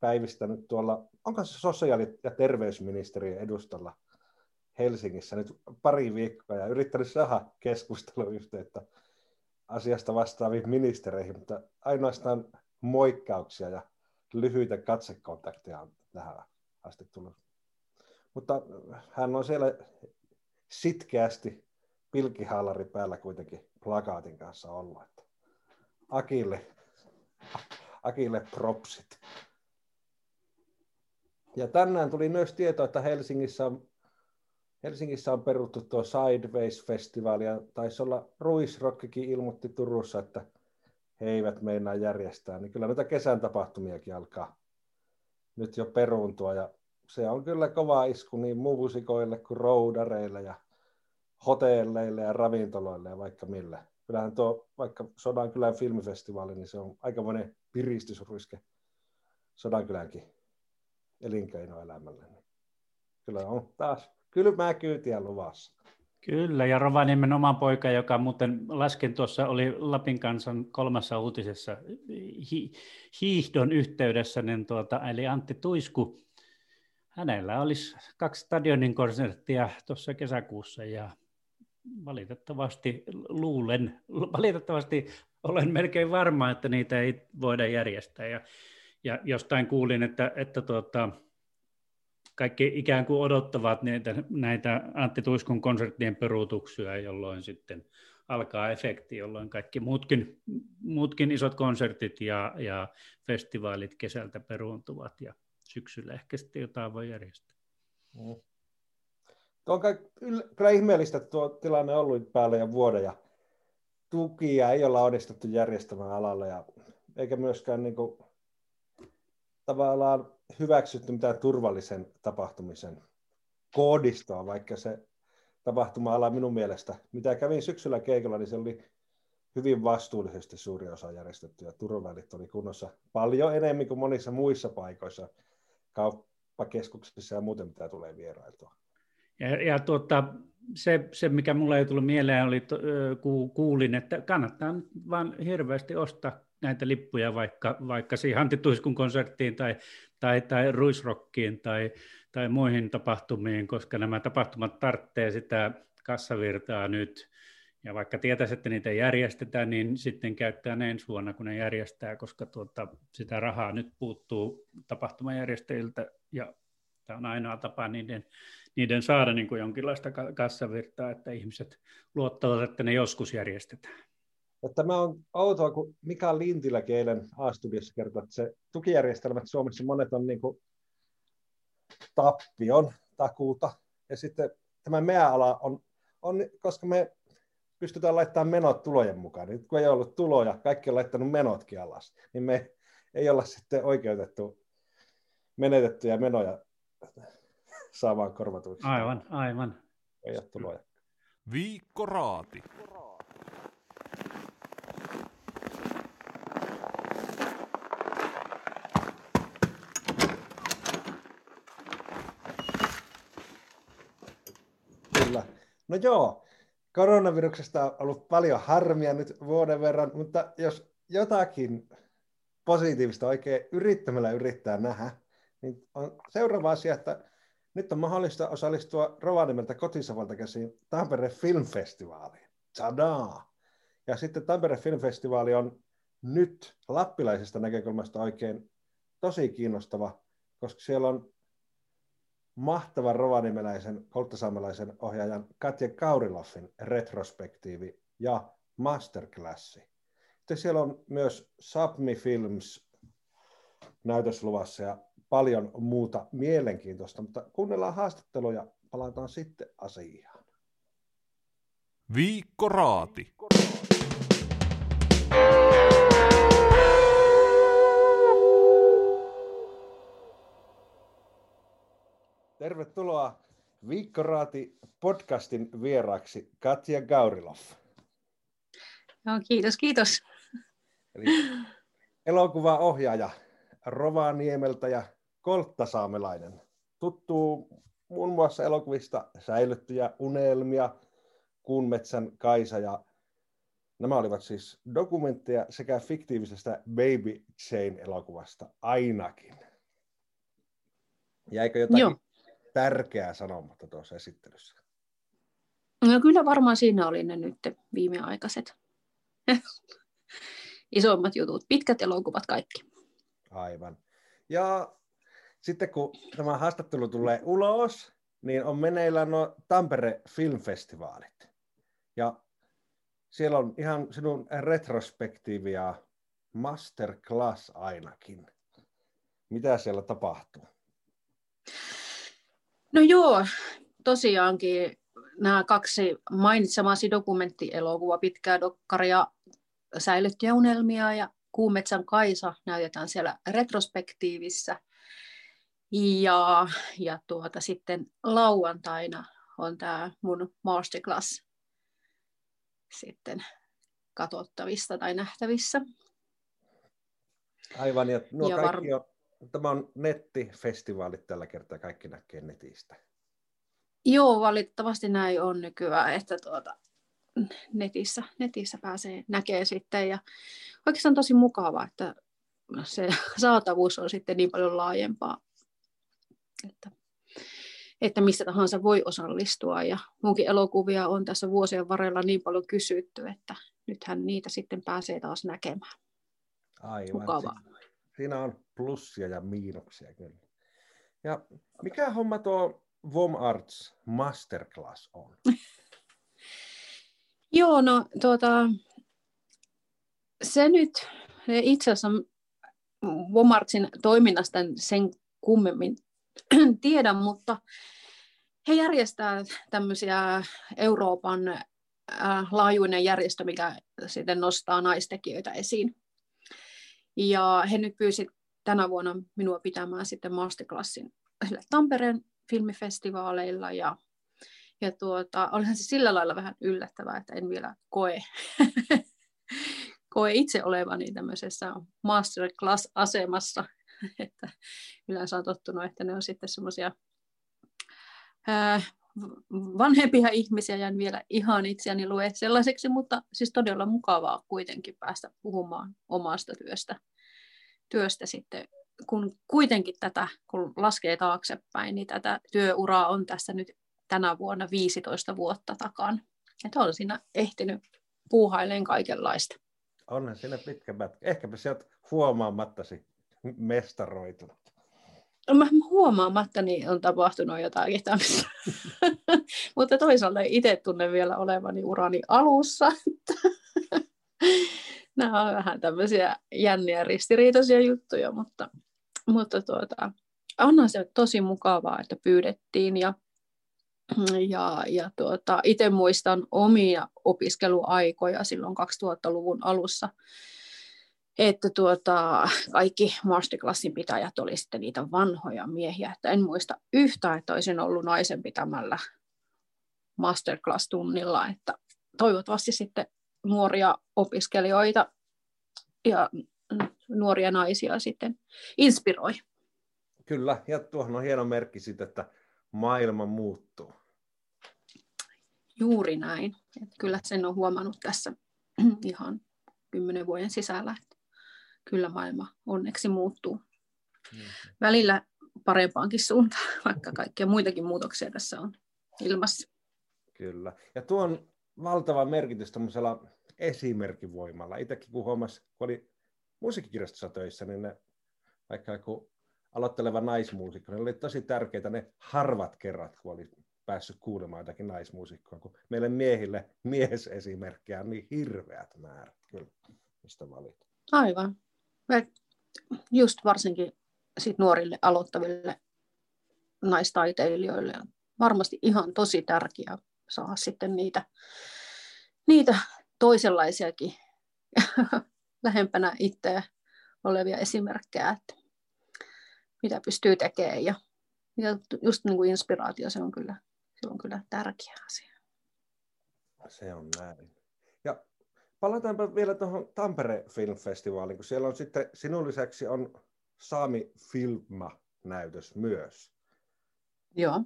päivistänyt tuolla, onko se sosiaali- ja terveysministeriön edustalla Helsingissä nyt pari viikkoa ja yrittänyt saada keskusteluyhteyttä asiasta vastaaviin ministereihin, mutta ainoastaan moikkauksia ja lyhyitä katsekontakteja on tähän asti tullut mutta hän on siellä sitkeästi pilkkihaalari päällä kuitenkin plakaatin kanssa ollut. Että Akille, Akille propsit. Ja tänään tuli myös tieto, että Helsingissä on, Helsingissä on peruttu tuo Sideways-festivaali, ja taisi olla Ruisrockikin ilmoitti Turussa, että he eivät meinaa järjestää, niin kyllä noita kesän tapahtumiakin alkaa nyt jo peruuntua, ja se on kyllä kova isku niin muusikoille kuin roudareille ja hotelleille ja ravintoloille ja vaikka mille. Kyllähän tuo vaikka Sodankylän filmifestivaali, niin se on aika monen piristysruiske Sodankylänkin elinkeinoelämälle. Kyllä on taas kylmää kyytiä luvassa. Kyllä, ja Rovaniemen oma poika, joka muuten lasken tuossa oli Lapin kansan kolmassa uutisessa hi- hiihdon yhteydessä, niin tuota, eli Antti Tuisku hänellä olisi kaksi stadionin konserttia tuossa kesäkuussa ja valitettavasti luulen, valitettavasti olen melkein varma, että niitä ei voida järjestää. Ja, ja jostain kuulin, että, että tuota, kaikki ikään kuin odottavat näitä, näitä Antti Tuiskun konserttien peruutuksia, jolloin sitten alkaa efekti, jolloin kaikki muutkin, muutkin isot konsertit ja, ja festivaalit kesältä peruuntuvat ja syksyllä ehkä sitten jotain voi järjestää. Mm. Tuo on kyllä ihmeellistä, että tuo tilanne on ollut päällä jo vuoden ja tukia ei olla onnistuttu järjestämään alalle ja eikä myöskään niin kuin, tavallaan hyväksytty mitään turvallisen tapahtumisen koodistoa, vaikka se tapahtuma-ala minun mielestä, mitä kävin syksyllä keikalla, niin se oli hyvin vastuullisesti suuri osa järjestetty ja turvavälit oli kunnossa paljon enemmän kuin monissa muissa paikoissa, kauppakeskuksissa ja muuten, mitä tulee vierailtua. Ja, ja tuota, se, se, mikä mulle ei tullut mieleen, oli, ku, kuulin, että kannattaa vaan hirveästi ostaa näitä lippuja vaikka, vaikka siihen Antti Tuiskun konserttiin tai, tai, tai Ruisrockiin tai, tai muihin tapahtumiin, koska nämä tapahtumat tarvitsee sitä kassavirtaa nyt. Ja vaikka tietäisi, että niitä järjestetään, niin sitten käyttää ne ensi vuonna, kun ne järjestää, koska tuota, sitä rahaa nyt puuttuu tapahtumajärjestäjiltä ja tämä on ainoa tapa niiden, niiden saada niin kuin jonkinlaista kassavirtaa, että ihmiset luottavat, että ne joskus järjestetään. Tämä on outoa, kun Mika Lintilä eilen A-studiossa kertoi, että se tukijärjestelmät Suomessa monet on niin kuin tappion takuuta. Ja sitten tämä meidän ala on, on, koska me pystytään laittamaan menot tulojen mukaan. Nyt kun ei ollut tuloja, kaikki on laittanut menotkin alas, niin me ei olla sitten oikeutettu menetettyjä menoja saamaan korvatuiksi. Aivan, aivan. Ei ole tuloja. Viikko Raati. No joo, koronaviruksesta on ollut paljon harmia nyt vuoden verran, mutta jos jotakin positiivista oikein yrittämällä yrittää nähdä, niin on seuraava asia, että nyt on mahdollista osallistua Rovaniemeltä kotisavalta käsiin Tampere Filmfestivaaliin. Tadaa! Ja sitten Tampere Filmfestivaali on nyt lappilaisesta näkökulmasta oikein tosi kiinnostava, koska siellä on mahtavan rovanimeläisen kolttasaamelaisen ohjaajan Katja Kauriloffin retrospektiivi ja masterclassi. Sitten siellä on myös Submi Films näytösluvassa ja paljon muuta mielenkiintoista, mutta kuunnellaan haastatteluja, palataan sitten asiaan. Viikko Raati. Tervetuloa Viikkoraati podcastin vieraaksi Katja Gaurilov. No, kiitos, kiitos. Eli elokuvaohjaaja Rovaniemeltä ja Kolttasaamelainen. Tuttuu muun muassa elokuvista Säilyttyjä unelmia, Kuunmetsän Kaisa ja nämä olivat siis dokumentteja sekä fiktiivisestä Baby Jane-elokuvasta ainakin. Jäikö jotakin Joo tärkeää sanomatta tuossa esittelyssä? No kyllä varmaan siinä oli ne nyt viimeaikaiset isommat jutut, pitkät elokuvat kaikki. Aivan. Ja sitten kun tämä haastattelu tulee ulos, niin on meneillään nuo Tampere Filmfestivaalit. Ja siellä on ihan sinun retrospektiivia masterclass ainakin. Mitä siellä tapahtuu? No joo, tosiaankin nämä kaksi mainitsemasi dokumenttielokuva, pitkää dokkaria, säilyttyjä unelmia ja Kuumetsän Kaisa näytetään siellä retrospektiivissä. Ja, ja tuota, sitten lauantaina on tämä mun masterclass sitten katsottavissa tai nähtävissä. Aivan, ja nuo ja kaikki var... on tämä on nettifestivaalit tällä kertaa, kaikki näkee netistä. Joo, valitettavasti näin on nykyään, että tuota, netissä, netissä pääsee näkee sitten. Ja oikeastaan tosi mukavaa, että se saatavuus on sitten niin paljon laajempaa, että, että mistä tahansa voi osallistua. Ja munkin elokuvia on tässä vuosien varrella niin paljon kysytty, että nythän niitä sitten pääsee taas näkemään. Aivan. Mukavaa. Siinä on plussia ja miinuksia kyllä. Ja mikä homma tuo VOM Arts Masterclass on? Joo, no tuota, se nyt itse asiassa Womartsin toiminnasta sen kummemmin tiedä, mutta he järjestävät tämmöisiä Euroopan laajuinen järjestö, mikä sitten nostaa naistekijöitä esiin. Ja he nyt pyysi tänä vuonna minua pitämään sitten masterclassin Tampereen filmifestivaaleilla ja, ja tuota, olihan se sillä lailla vähän yllättävää, että en vielä koe, koe itse olevani tämmöisessä masterclass-asemassa, että yleensä on tottunut, että ne on sitten semmoisia vanhempia ihmisiä ja en vielä ihan itseäni lue sellaiseksi, mutta siis todella mukavaa kuitenkin päästä puhumaan omasta työstä, työstä sitten, kun kuitenkin tätä, kun laskee taaksepäin, niin tätä työuraa on tässä nyt tänä vuonna 15 vuotta takan. Että on siinä ehtinyt puuhaileen kaikenlaista. Onhan siinä pitkä pätkä. Ehkäpä sieltä huomaamattasi mestaroitunut. Mä huomaamatta niin on tapahtunut jotakin tämmöistä. Mutta toisaalta itse tunnen vielä olevani urani alussa. Nämä on vähän tämmöisiä jänniä ristiriitaisia juttuja, mutta, mutta tuota, onhan se tosi mukavaa, että pyydettiin ja, ja, ja tuota, itse muistan omia opiskeluaikoja silloin 2000-luvun alussa, että tuota, kaikki masterclassin pitäjät oli sitten niitä vanhoja miehiä, että en muista yhtään, että olisin ollut naisen pitämällä masterclass-tunnilla, että toivottavasti sitten nuoria opiskelijoita ja nuoria naisia sitten inspiroi. Kyllä, ja tuohon on hieno merkki siitä, että maailma muuttuu. Juuri näin. Että kyllä sen on huomannut tässä ihan kymmenen vuoden sisällä, että kyllä maailma onneksi muuttuu. Mm-hmm. Välillä parempaankin suuntaan, vaikka kaikkia muitakin muutoksia tässä on ilmassa. Kyllä. Ja tuo on valtava merkitys tämmöisellä esimerkkivoimalla. Itsekin kun huomasi, kun oli musiikkikirjastossa töissä, niin ne, vaikka kun aloitteleva naismuusikko, ne oli tosi tärkeitä ne harvat kerrat, kun oli päässyt kuulemaan jotakin naismuusikkoa, kun meille miehille miesesimerkkejä on niin hirveät määrät kyllä, mistä valita. Aivan. Just varsinkin sit nuorille aloittaville naistaiteilijoille on varmasti ihan tosi tärkeää saada sitten niitä, niitä toisenlaisiakin lähempänä itseä olevia esimerkkejä, että mitä pystyy tekemään. Ja, ja just niin kuin inspiraatio, se on kyllä, se on kyllä tärkeä asia. Se on näin. Palataanpa vielä tuohon Tampere Film Festivaaliin, kun siellä on sitten sinun lisäksi on Saami Filma-näytös myös. Joo.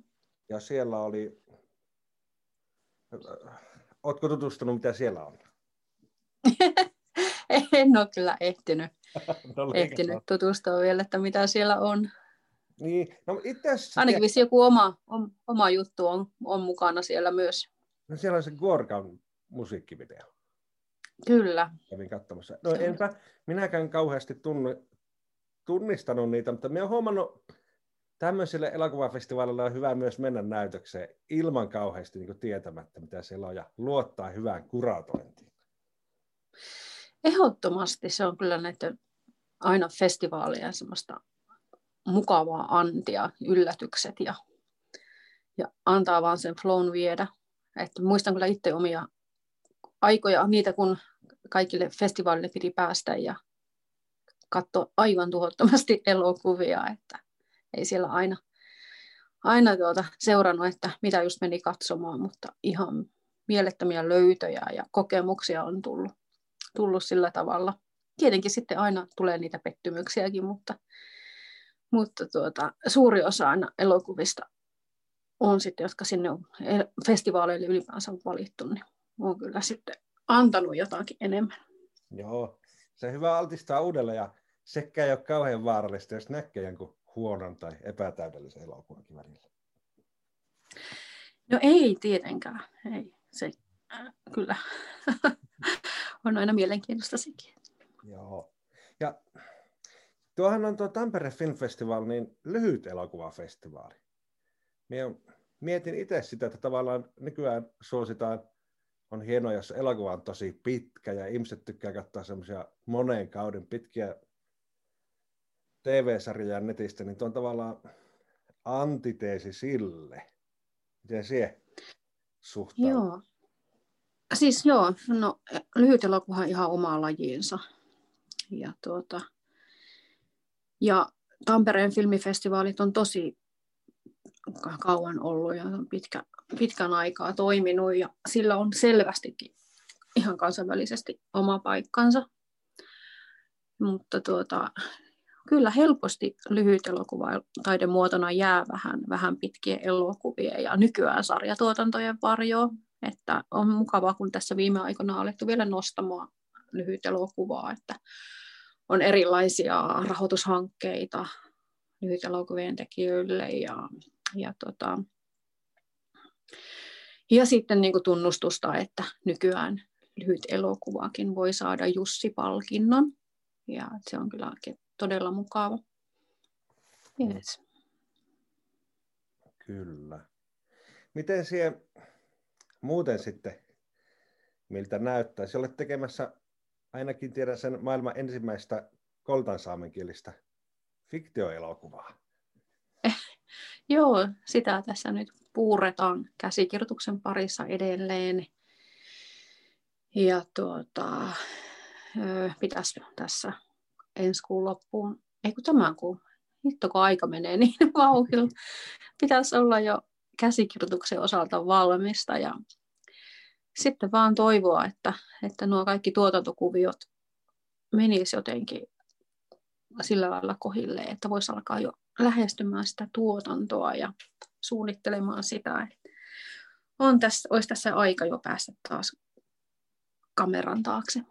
Ja siellä oli Oletko tutustunut, mitä siellä on? en ole kyllä ehtinyt, no, ehtinyt tutustua vielä, että mitä siellä on. Niin, no itse Ainakin vissi joku oma, oma juttu on, on mukana siellä myös. No siellä on se Gorkan musiikkivideo. Kyllä. Kävin katsomassa. No enpä minäkään kauheasti tunnu, tunnistanut niitä, mutta minä olen huomannut, tämmöisille elokuvafestivaaleille on hyvä myös mennä näytökseen ilman kauheasti niin tietämättä, mitä siellä on, ja luottaa hyvään kuratointiin. Ehdottomasti se on kyllä näiden aina festivaaleja semmoista mukavaa antia, yllätykset ja, ja antaa vaan sen flown viedä. Että muistan kyllä itse omia aikoja, niitä kun kaikille festivaaleille piti päästä ja katsoa aivan tuhottomasti elokuvia, että ei siellä aina, aina tuota seurannut, että mitä just meni katsomaan, mutta ihan mielettömiä löytöjä ja kokemuksia on tullut, tullut sillä tavalla. Tietenkin sitten aina tulee niitä pettymyksiäkin, mutta, mutta tuota, suuri osa aina elokuvista on sitten, jotka sinne on festivaaleille ylipäänsä valittu, niin on kyllä sitten antanut jotakin enemmän. Joo, se hyvä altistaa uudelle ja sekä ei ole kauhean vaarallista, jos näkee jonkun huonon tai epätäydellisen elokuvankin välillä? No ei tietenkään, ei. Se, äh, kyllä on aina mielenkiintoista sekin. Joo. Ja tuohan on tuo Tampere Film Festival niin lyhyt elokuvafestivaali. Mie mietin itse sitä, että tavallaan nykyään suositaan, on hienoa, jos elokuva on tosi pitkä ja ihmiset tykkää katsoa semmoisia moneen kauden pitkiä TV-sarjoja netistä, niin tuo on tavallaan antiteesi sille. Miten siihen suhtautuu? Joo. Siis joo, no lyhyt elokuva ihan oma lajiinsa. Ja, tuota, ja Tampereen filmifestivaalit on tosi kauan ollut ja on pitkä, pitkän aikaa toiminut ja sillä on selvästikin ihan kansainvälisesti oma paikkansa. Mutta tuota, kyllä helposti lyhyt elokuva taidemuotona jää vähän, vähän pitkien elokuvien ja nykyään sarjatuotantojen varjoon. Että on mukavaa, kun tässä viime aikoina on alettu vielä nostamaan lyhyt elokuvaa, että on erilaisia rahoitushankkeita lyhyt elokuvien tekijöille ja, ja, tota, ja sitten niin kuin tunnustusta, että nykyään lyhyt elokuvakin voi saada Jussi-palkinnon ja se on kyllä todella mukava. Yes. Kyllä. Miten siihen muuten sitten, miltä näyttäisi? Olet tekemässä, ainakin tiedän sen maailman ensimmäistä koltansaamenkielistä fiktioelokuvaa. Joo, sitä tässä nyt puuretaan käsikirjoituksen parissa edelleen. Ja tuota, pitäisi tässä ensi kuun loppuun, ei kun tämän kuun, hitto kun aika menee niin vauhilla, pitäisi olla jo käsikirjoituksen osalta valmista ja sitten vaan toivoa, että, että nuo kaikki tuotantokuviot menisivät jotenkin sillä lailla kohille, että voisi alkaa jo lähestymään sitä tuotantoa ja suunnittelemaan sitä. On tässä, olisi tässä aika jo päästä taas kameran taakse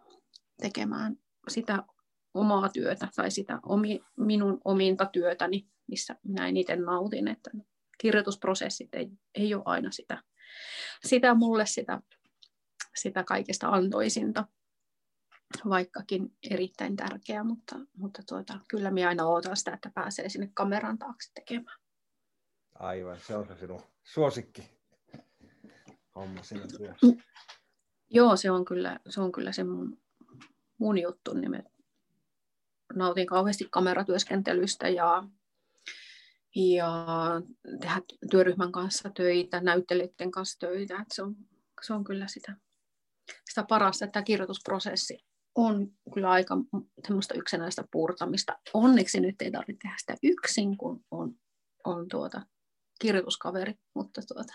tekemään sitä omaa työtä tai sitä omi, minun ominta työtäni, missä minä eniten nautin, että kirjoitusprosessit ei, ei ole aina sitä, sitä mulle sitä, sitä kaikesta antoisinta, vaikkakin erittäin tärkeä, mutta, mutta tuota, kyllä minä aina odotan sitä, että pääsee sinne kameran taakse tekemään. Aivan, se on se sinun suosikki homma siinä työssä. Joo, se on kyllä se, on kyllä se mun, mun juttu. Niin nautin kauheasti kameratyöskentelystä ja, ja tehdä työryhmän kanssa töitä, näyttelijöiden kanssa töitä. Se, on, se on kyllä sitä, sitä parasta, että tämä kirjoitusprosessi on kyllä aika semmoista yksinäistä puurtamista. Onneksi nyt ei tarvitse tehdä sitä yksin, kun on, on tuota kirjoituskaveri, mutta tuota,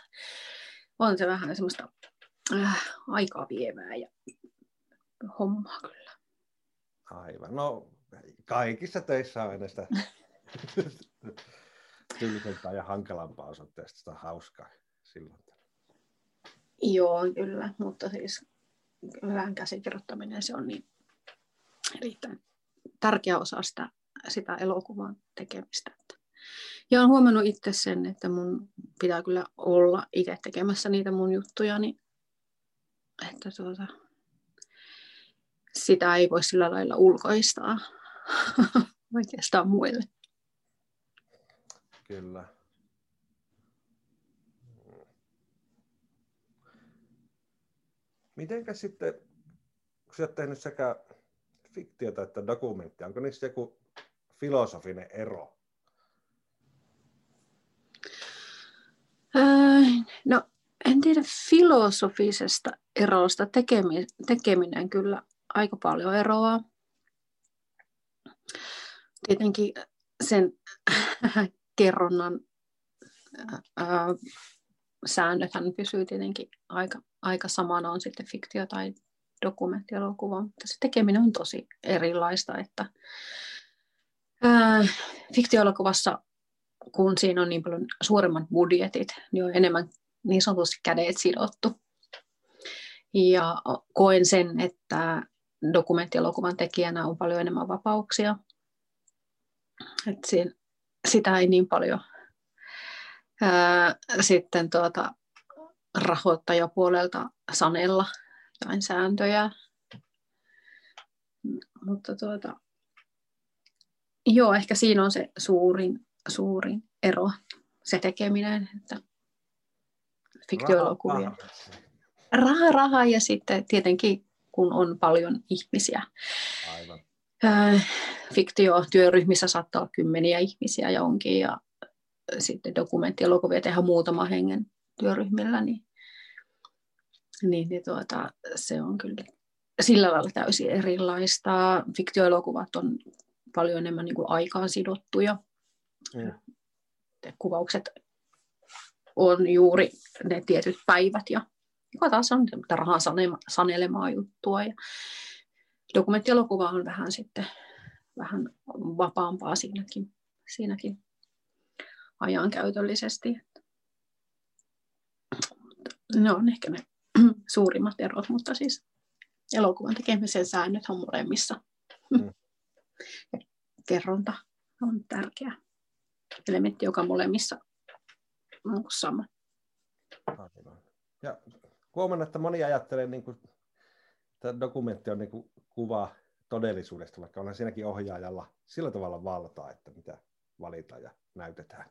on se vähän semmoista äh, aikaa vievää ja hommaa kyllä. Aivan. No kaikissa töissä on aina sitä tylsempää ja hankalampaa osoitteesta sitä hauskaa silloin. Joo, kyllä, mutta siis hyvän käsikirjoittaminen se on niin erittäin tärkeä osa sitä, sitä elokuvan tekemistä. Ja olen huomannut itse sen, että mun pitää kyllä olla itse tekemässä niitä mun juttuja, niin että tuota, sitä ei voi sillä lailla ulkoistaa oikeastaan muille. Kyllä. Mitenkä sitten, kun sä tehnyt sekä fiktiota että dokumenttia, onko niissä joku filosofinen ero? no, en tiedä filosofisesta erosta. tekeminen kyllä aika paljon eroaa. Tietenkin sen kerronnan ää, säännöthän pysyy tietenkin aika, aika samana, on sitten fiktio tai dokumenttielokuva, mutta se tekeminen on tosi erilaista, että ää, fiktioelokuvassa, kun siinä on niin paljon suuremmat budjetit, niin on enemmän niin sanotusti kädet sidottu. Ja koen sen, että dokumenttielokuvan tekijänä on paljon enemmän vapauksia. Et siinä, sitä ei niin paljon ää, sitten tuota, rahoittajapuolelta sanella jotain sääntöjä. Mutta tuota, Joo, ehkä siinä on se suurin, suurin ero, se tekeminen, että fiktioelokuvia. Raha, raha ja sitten tietenkin kun on paljon ihmisiä. Aivan. Fiktiotyöryhmissä saattaa olla kymmeniä ihmisiä ja onkin, ja sitten dokumenttielokuvia tehdään muutama hengen työryhmillä, niin, niin, niin tuota, se on kyllä sillä lailla täysin erilaista. Fiktioelokuvat on paljon enemmän niin kuin aikaan sidottuja. Mm. Kuvaukset on juuri ne tietyt päivät ja joka taas on rahan sanelemaa juttua. Ja dokumenttielokuva on vähän sitten vähän vapaampaa siinäkin, siinäkin ajankäytöllisesti. Ne on ehkä ne suurimmat erot, mutta siis elokuvan tekemisen säännöt on molemmissa. Mm. Ja kerronta on tärkeä elementti, joka molemmissa on sama. Ja huomannut, että moni ajattelee, niin kuin, että dokumentti on niin kuin kuva todellisuudesta, vaikka on siinäkin ohjaajalla sillä tavalla valtaa, että mitä valitaan ja näytetään.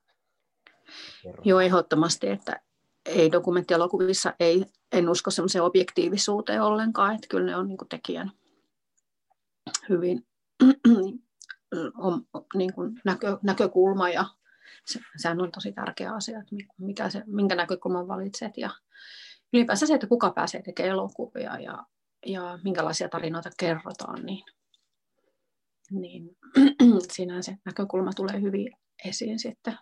Kerran. Joo, ehdottomasti, että ei dokumenttielokuvissa, ei, en usko semmoiseen objektiivisuuteen ollenkaan, että kyllä ne on niin kuin tekijän hyvin on, niin kuin näkö, näkökulma ja se, sehän on tosi tärkeä asia, että mikä se, minkä näkökulman valitset ja ylipäänsä se, että kuka pääsee tekemään elokuvia ja, ja minkälaisia tarinoita kerrotaan, niin, niin siinä se näkökulma tulee hyvin esiin sitten.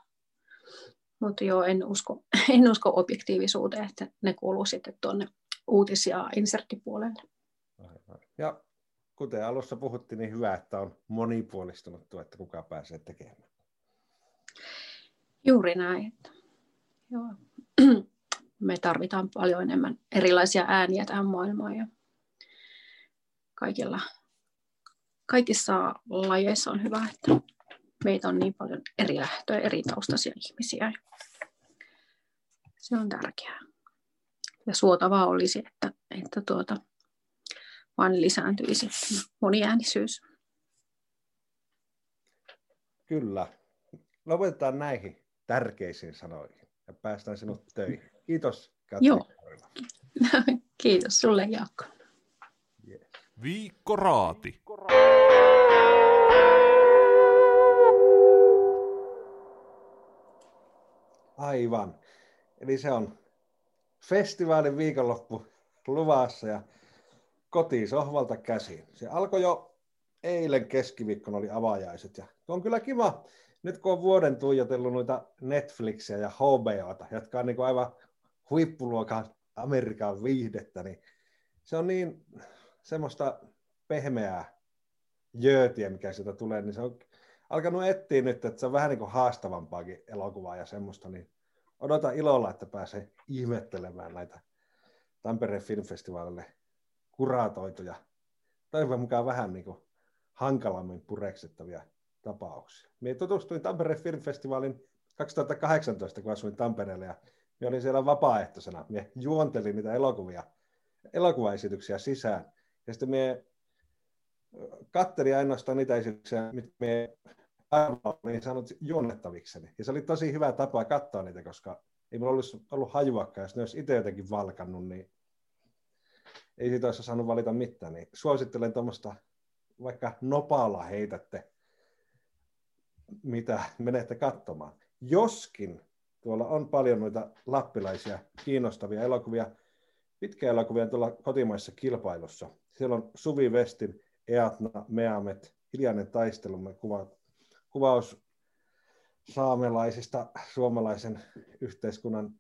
Mutta joo, en usko, en usko objektiivisuuteen, että ne kuuluu sitten tuonne uutis- ja inserttipuolelle. Ja kuten alussa puhuttiin, niin hyvä, että on monipuolistunut tuo, että kuka pääsee tekemään. Juuri näin. Että, joo. Me tarvitaan paljon enemmän erilaisia ääniä tähän maailmaan ja kaikilla, kaikissa lajeissa on hyvä, että meitä on niin paljon eri lähtöjä, eri taustaisia ihmisiä. Se on tärkeää. Ja suotavaa olisi, että, että tuota, vaan lisääntyisi moniäänisyys. Kyllä. Lopetetaan näihin tärkeisiin sanoihin ja päästään sinut töihin. Kiitos Katri Joo. Kiitos sulle Jaakko. Yes. Viikko Raati. Aivan. Eli se on festivaalin viikonloppu luvassa ja kotisohvalta käsin. Se alkoi jo eilen keskiviikkona oli avajaiset ja on kyllä kiva, nyt kun on vuoden tuijotellut noita Netflixiä ja HBOta, jotka on niin kuin aivan huippuluokan Amerikan viihdettä, niin se on niin semmoista pehmeää jöötiä, mikä sieltä tulee, niin se on alkanut etsiä nyt, että se on vähän niin kuin haastavampaakin elokuvaa ja semmoista, niin odota ilolla, että pääsee ihmettelemään näitä Tampereen filmfestivaalille kuratoituja, toivon mukaan vähän niin kuin hankalammin pureksettavia tapauksia. Minä tutustuin Tampereen Filmfestivaalin 2018, kun asuin Tampereella ja minä olin siellä vapaaehtoisena. Minä juontelin niitä elokuvia, elokuvaesityksiä sisään. Ja sitten minä kattelin ainoastaan niitä esityksiä, mitä minä olin saanut juonnettavikseni. Ja se oli tosi hyvä tapa katsoa niitä, koska ei minulla ollut, ollut hajuakaan. Jos ne olisi itse jotenkin valkannut, niin ei siitä olisi saanut valita mitään. Niin suosittelen tuommoista, vaikka nopalla heitätte mitä menette katsomaan. Joskin tuolla on paljon noita lappilaisia kiinnostavia elokuvia, pitkä elokuvia tuolla kotimaisessa kilpailussa. Siellä on Suvi Vestin Eatna Meamet, hiljainen taistelumme kuva, kuvaus saamelaisista suomalaisen yhteiskunnan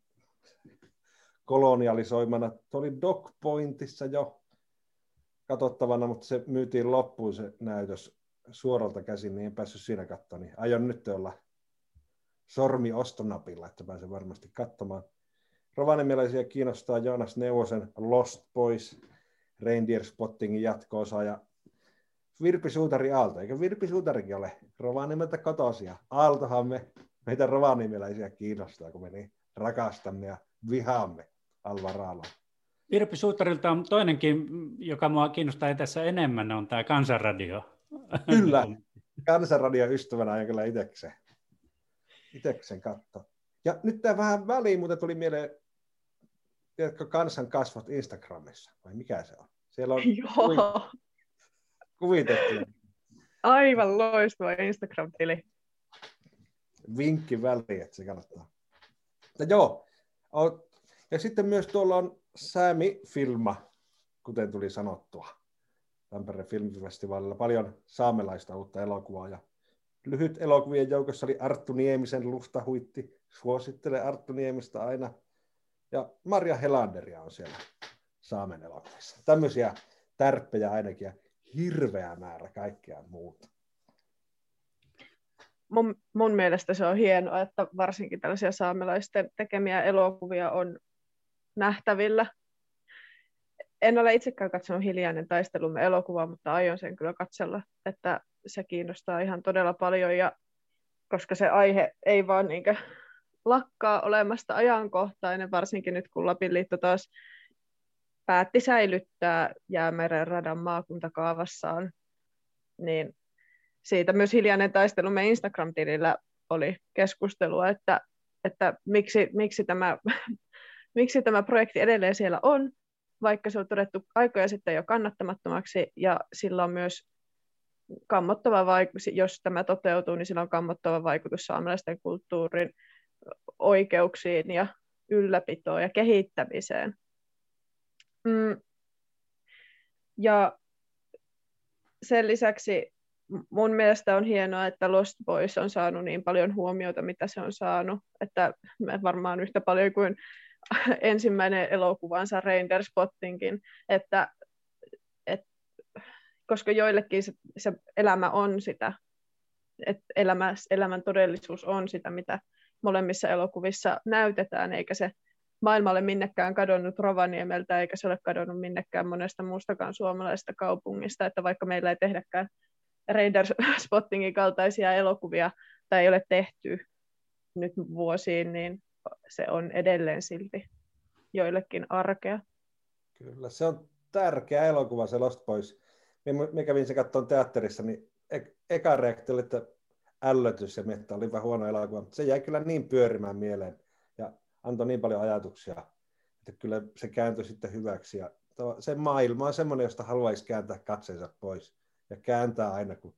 kolonialisoimana. Tuo oli Doc Pointissa jo katsottavana, mutta se myytiin loppuun se näytös suoralta käsin, niin en päässyt siinä katsoa, niin aion nyt olla sormi ostonapilla, että pääsen varmasti katsomaan. Rovaniemiläisiä kiinnostaa Joonas Neuvosen Lost Boys, Reindeer Spottingin jatko-osa ja Virpi Suutari Aalto. Eikö Virpi Suutarikin ole Rovaniemeltä kotoisia? Aaltohan me, meitä rovaniemeläisiä kiinnostaa, kun me niin rakastamme ja vihaamme Alvaraalon. Virpi Suutarilta on toinenkin, joka mua kiinnostaa tässä enemmän, on tämä Kansanradio. Kyllä, Kansanradion ystävänä ja kyllä itsekseen. Itsekseen katsoa. Ja nyt tämä vähän väliin, mutta tuli mieleen, tiedätkö, kansan kasvot Instagramissa, vai mikä se on? Siellä on Joo. Kuvitettu. Aivan loistava Instagram-tili. Vinkki väliin, että se kannattaa. Ja joo, ja sitten myös tuolla on Säämi Filma, kuten tuli sanottua. Tampereen filmifestivaalilla paljon saamelaista uutta elokuvaa. Ja lyhyt elokuvien joukossa oli Arttu Niemisen Luhtahuitti. Suosittelen Arttu Niemistä aina. Ja Maria Helanderia on siellä Saamen elokuvissa. Tämmöisiä tärppejä ainakin ja hirveä määrä kaikkea muuta. Mun, mun mielestä se on hienoa, että varsinkin tällaisia saamelaisten tekemiä elokuvia on nähtävillä. En ole itsekään katsonut Hiljainen taistelumme elokuvaa, mutta aion sen kyllä katsella, että se kiinnostaa ihan todella paljon, ja koska se aihe ei vaan niinkö lakkaa olemasta ajankohtainen, varsinkin nyt kun Lapin liitto taas päätti säilyttää Jäämeren radan maakuntakaavassaan, niin siitä myös hiljainen taistelumme Instagram-tilillä oli keskustelua, että, että miksi, miksi, tämä, miksi tämä projekti edelleen siellä on, vaikka se on todettu aikoja sitten jo kannattamattomaksi, ja sillä on myös kammottava vaikutus, jos tämä toteutuu, niin sillä on kammottava vaikutus saamelaisten kulttuurin oikeuksiin ja ylläpitoon ja kehittämiseen. Mm. Ja sen lisäksi mun mielestä on hienoa, että Lost Boys on saanut niin paljon huomiota, mitä se on saanut, että varmaan yhtä paljon kuin ensimmäinen elokuvansa Reindeer Spottingin, että, et, koska joillekin se, se elämä on sitä, että elämä, elämän todellisuus on sitä, mitä molemmissa elokuvissa näytetään, eikä se maailma ole minnekään kadonnut Rovaniemeltä, eikä se ole kadonnut minnekään monesta muustakaan suomalaisesta kaupungista, että vaikka meillä ei tehdäkään Raider Spottingin kaltaisia elokuvia, tai ei ole tehty nyt vuosiin, niin se on edelleen silti joillekin arkea. Kyllä, se on tärkeä elokuva, se Lost Boys. Mä kävin se katsomaan teatterissa, niin e- eka reaktio oli, että ällötys ja että olipa huono elokuva. Se jäi kyllä niin pyörimään mieleen antoi niin paljon ajatuksia, että kyllä se kääntyi sitten hyväksi. Ja se maailma on semmoinen, josta haluaisi kääntää katseensa pois ja kääntää aina, kun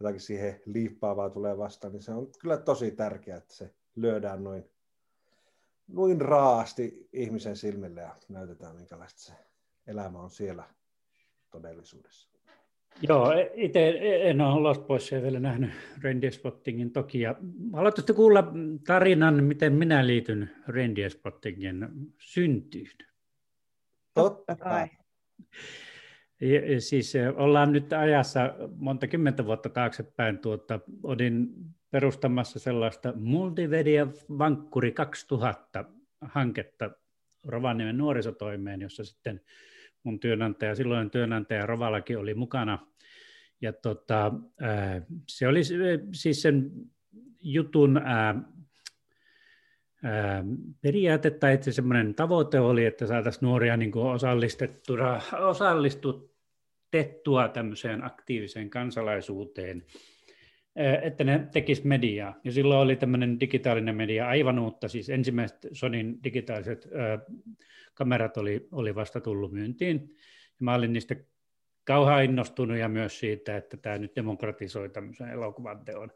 jotakin siihen liippaavaa tulee vastaan, niin se on kyllä tosi tärkeää, että se lyödään noin, noin raasti ihmisen silmille ja näytetään, minkälaista se elämä on siellä todellisuudessa. Joo, itse en ole Lost Boysia vielä nähnyt Reindeer Spottingin toki. Ja haluaisitte kuulla tarinan, miten minä liityn Reindeer Spottingin syntyyn? Totta kai. Ja, siis ollaan nyt ajassa monta kymmentä vuotta taaksepäin. Tuota, olin perustamassa sellaista Multimedia Vankkuri 2000 hanketta Rovaniemen nuorisotoimeen, jossa sitten mun työnantaja, silloin työnantaja Rovalakin oli mukana. Ja tota, se oli siis sen jutun ää, periaate tai semmoinen tavoite oli, että saataisiin nuoria niin osallistettua, osallistutettua tämmöiseen aktiiviseen kansalaisuuteen, että ne tekis mediaa. Ja silloin oli tämmöinen digitaalinen media aivan uutta, siis ensimmäiset Sonin digitaaliset kamerat oli, oli vasta tullut myyntiin. Ja mä olin niistä kauhean innostunut ja myös siitä, että tämä nyt demokratisoi tämmöisen elokuvan teon.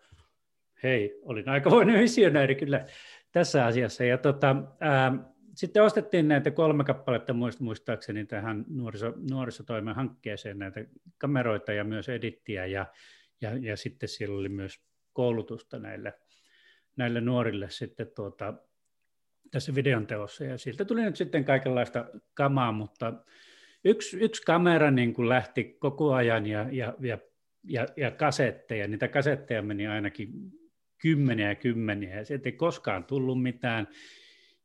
Hei, olin aikamoinen visionääri kyllä tässä asiassa. Ja tota, ää, sitten ostettiin näitä kolme kappaletta muistaakseni tähän nuoriso, nuorisotoimen hankkeeseen näitä kameroita ja myös edittiä ja, ja, ja sitten siellä oli myös koulutusta näille, näille nuorille sitten tuota, tässä videon teossa ja siltä tuli nyt sitten kaikenlaista kamaa, mutta yksi, yksi kamera niin kuin lähti koko ajan ja, ja, ja, ja, ja kasetteja, niitä kasetteja meni ainakin kymmeniä ja kymmeniä ja sieltä ei koskaan tullut mitään.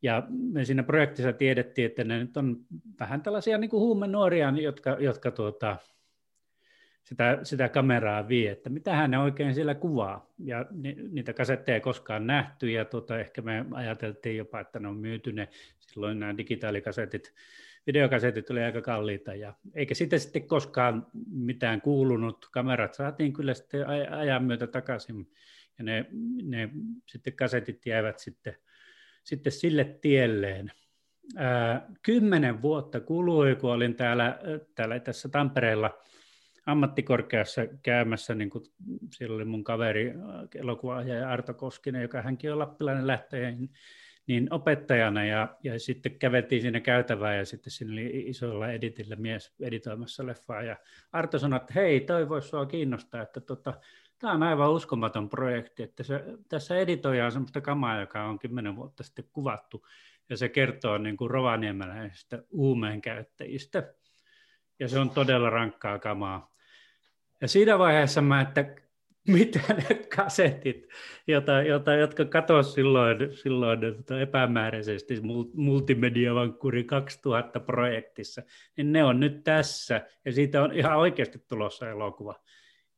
Ja me siinä projektissa tiedettiin, että ne nyt on vähän tällaisia niin kuin nuoria, jotka, jotka tuota, sitä, sitä kameraa vie, että mitä hän oikein siellä kuvaa. Ja ni, niitä kasetteja ei koskaan nähty, ja tuota, ehkä me ajateltiin jopa, että ne on myyty ne, silloin nämä digitaalikasetit videokasetit oli aika kalliita, ja eikä sitten sitten koskaan mitään kuulunut. Kamerat saatiin kyllä sitten ajan myötä takaisin, ja ne, ne sitten kasetit jäivät sitten, sitten sille tielleen. Kymmenen vuotta kului, kun olin täällä, täällä tässä Tampereella ammattikorkeassa käymässä, niin kuin siellä oli mun kaveri elokuvaaja Arto Koskinen, joka hänkin on lappilainen lähtöjä, niin opettajana. Ja, ja sitten käveltiin siinä käytävää ja sitten siinä oli isolla editillä mies editoimassa leffaa. Ja Arto sanoi, että hei, toi voisi sua kiinnostaa, että tota, tämä on aivan uskomaton projekti, että se, tässä editoidaan sellaista kamaa, joka on kymmenen vuotta sitten kuvattu. Ja se kertoo niin kuin rovaniemeläisistä uumeen käyttäjistä ja se on todella rankkaa kamaa. Ja siinä vaiheessa mä, että mitä ne kasetit, jota, jota, jotka katosi silloin, silloin epämääräisesti Multimediavankkuri 2000 projektissa, niin ne on nyt tässä, ja siitä on ihan oikeasti tulossa elokuva.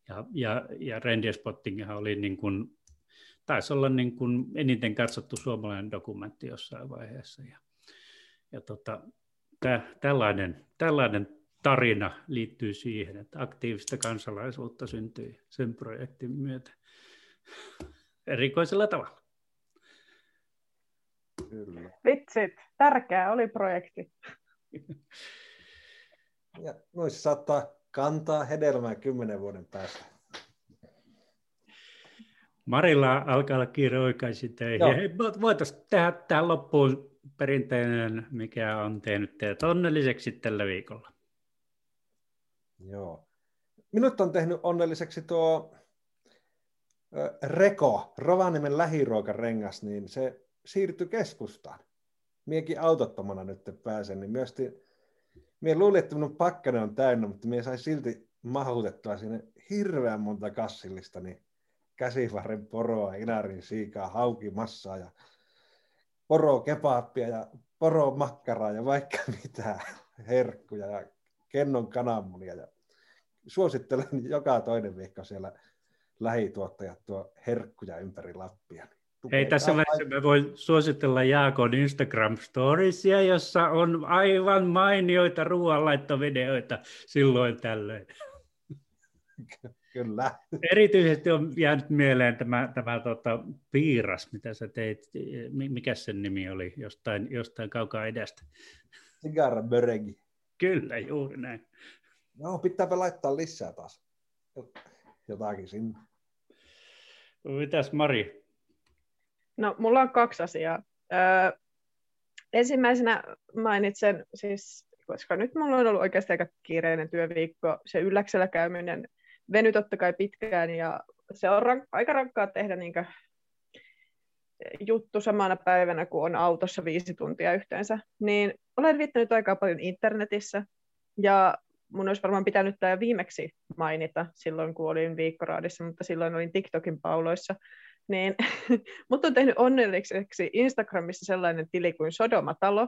Ja, ja, ja Reindeer Spottinghan oli niin kuin, taisi olla niin kuin eniten katsottu suomalainen dokumentti jossain vaiheessa. Ja, ja tota, tä, tällainen, tällainen tarina liittyy siihen, että aktiivista kansalaisuutta syntyi sen projektin myötä erikoisella tavalla. Kyllä. Vitsit, tärkeä oli projekti. Ja noissa saattaa kantaa hedelmää kymmenen vuoden päästä. Marilla alkaa olla kiire oikaisin töihin. Voitaisiin tehdä tähän loppuun perinteinen, mikä on tehnyt teidät onnelliseksi tällä viikolla. Joo. Minut on tehnyt onnelliseksi tuo Reko, Rovaniemen lähiruokarengas, niin se siirtyi keskustaan. Miekin autottomana nyt pääsen, niin myös Mie luulin, että minun pakkane on täynnä, mutta mie sai silti mahutettua sinne hirveän monta kassillista, niin käsivarren poroa, inarin siikaa, haukimassaa ja poro kebaappia ja poro makkaraa ja vaikka mitä herkkuja ja kennon kananmunia. Ja suosittelen joka toinen viikko siellä lähituottajat tuo herkkuja ympäri Lappia. Hei, tässä vaiheessa mä voin suositella Jaakon Instagram-storiesia, jossa on aivan mainioita ruoanlaittovideoita silloin tällöin. Kyllä. Erityisesti on jäänyt mieleen tämä, tämä tota, piiras, mitä sä teit. Mikä sen nimi oli jostain, jostain kaukaa edestä? Sigara Böregi. Kyllä, juuri näin. No, pitääpä laittaa lisää taas jotakin sinne. Mitäs Mari? No, mulla on kaksi asiaa. Öö, ensimmäisenä mainitsen, siis, koska nyt mulla on ollut oikeasti aika kiireinen työviikko, se ylläksellä käyminen veny totta kai pitkään, ja se on rank- aika rankkaa tehdä niinkö juttu samana päivänä, kun on autossa viisi tuntia yhteensä, niin olen viettänyt aikaa paljon internetissä, ja mun olisi varmaan pitänyt tämä viimeksi mainita silloin, kun olin viikkoraadissa, mutta silloin olin TikTokin pauloissa, niin mut on tehnyt onnelliseksi Instagramissa sellainen tili kuin Sodomatalo.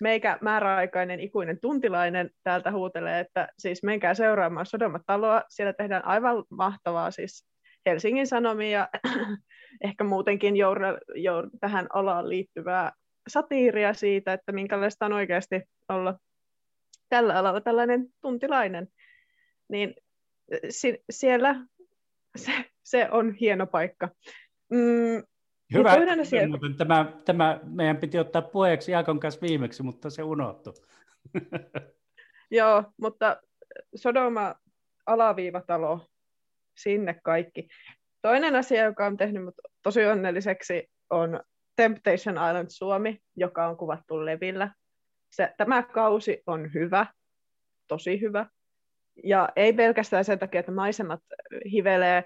Meikä määräaikainen ikuinen tuntilainen täältä huutelee, että siis menkää seuraamaan Sodomataloa. Siellä tehdään aivan mahtavaa siis Helsingin Sanomia, ehkä muutenkin jour, jour, tähän alaan liittyvää satiiria siitä, että minkälaista on oikeasti olla tällä alalla tällainen tuntilainen. Niin si- siellä se, se on hieno paikka. Mm, Hyvä, asia... muuten tämä, tämä meidän piti ottaa puheeksi Jaakon kanssa viimeksi, mutta se unohtui. Joo, mutta Sodoma alaviivatalo, sinne kaikki. Toinen asia, joka on tehnyt mut tosi onnelliseksi, on Temptation Island Suomi, joka on kuvattu levillä. Se, tämä kausi on hyvä, tosi hyvä. Ja ei pelkästään sen takia, että maisemat hivelee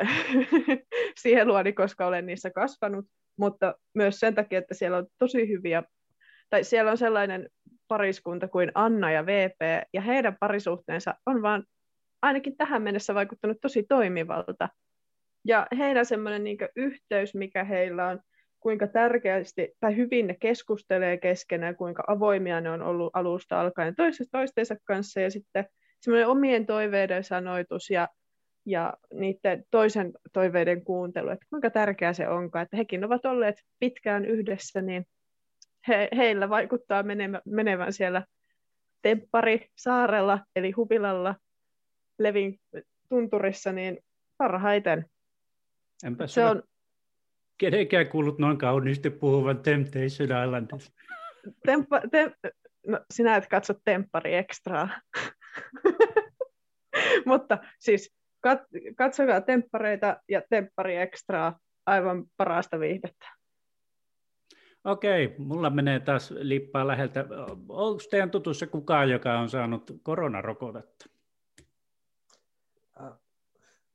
sieluani, koska olen niissä kasvanut, mutta myös sen takia, että siellä on tosi hyviä, tai siellä on sellainen pariskunta kuin Anna ja VP, ja heidän parisuhteensa on vaan ainakin tähän mennessä vaikuttanut tosi toimivalta. Ja heidän semmoinen niin yhteys, mikä heillä on, kuinka tärkeästi tai hyvin ne keskustelee keskenään, kuinka avoimia ne on ollut alusta alkaen toisesta toistensa kanssa, ja sitten semmoinen omien toiveiden sanoitus ja ja niiden toisen toiveiden kuuntelu, että kuinka tärkeää se onkaan, että hekin ovat olleet pitkään yhdessä, niin he, heillä vaikuttaa menevän, menevän siellä Temppari saarella, eli Hupilalla, Levin tunturissa, niin parhaiten. Enpä se on kenenkään kuullut noin kauniisti puhuvan Temptation Islandista. Temppa, tem, no, sinä et katso Temppari Extraa. Mutta siis kat, katsokaa Temppareita ja Temppari Extraa, aivan parasta viihdettä. Okei, mulla menee taas lippaa läheltä. Onko teidän tutussa kukaan, joka on saanut koronarokotetta? Äh,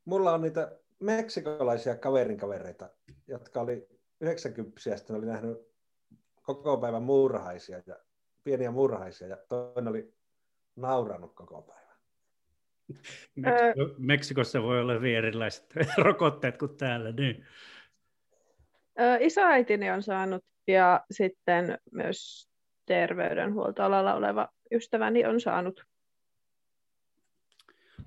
mulla on niitä meksikolaisia kaverin kavereita, jotka oli 90 ja sitten oli nähnyt koko päivän muurahaisia ja pieniä muurahaisia ja toinen oli nauranut koko päivän. Meksiko, Meksikossa voi olla hyvin erilaiset rokotteet kuin täällä. Niin. Isoäitini on saanut ja sitten myös terveydenhuoltoalalla oleva ystäväni on saanut.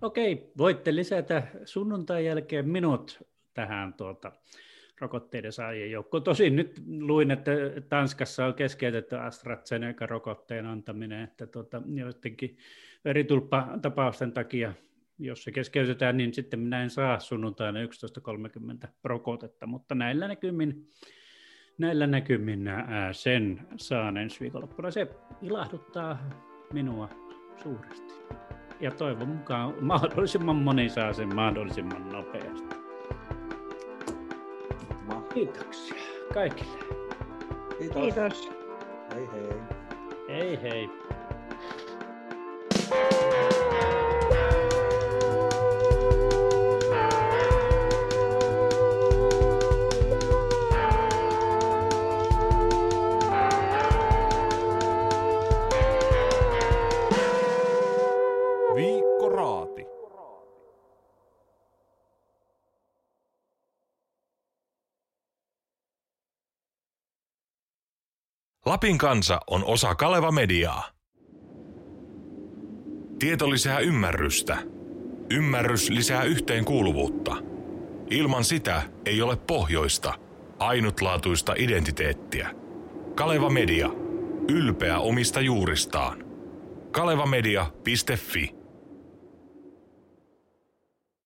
Okei, voitte lisätä sunnuntai jälkeen minut tähän tuota, rokotteiden saajien joukkoon. Tosin nyt luin, että Tanskassa on keskeytetty AstraZeneca-rokotteen antaminen, että tuota, joidenkin veritulppatapausten takia, jos se keskeytetään, niin sitten minä en saa sunnuntaina 11.30 rokotetta, mutta näillä näkymin, näillä näkymin sen saan ensi viikonloppuna. Se ilahduttaa minua suuresti. Ja toivon mukaan mahdollisimman moni saa sen mahdollisimman nopeasti. Kiitoksia kaikille. Kiitos. Kiitos. Hei hei. Hei hei. Lapin kansa on osa Kaleva Mediaa. Tieto lisää ymmärrystä. Ymmärrys lisää yhteenkuuluvuutta. Ilman sitä ei ole pohjoista, ainutlaatuista identiteettiä. Kaleva Media. Ylpeä omista juuristaan. kalevamedia.fi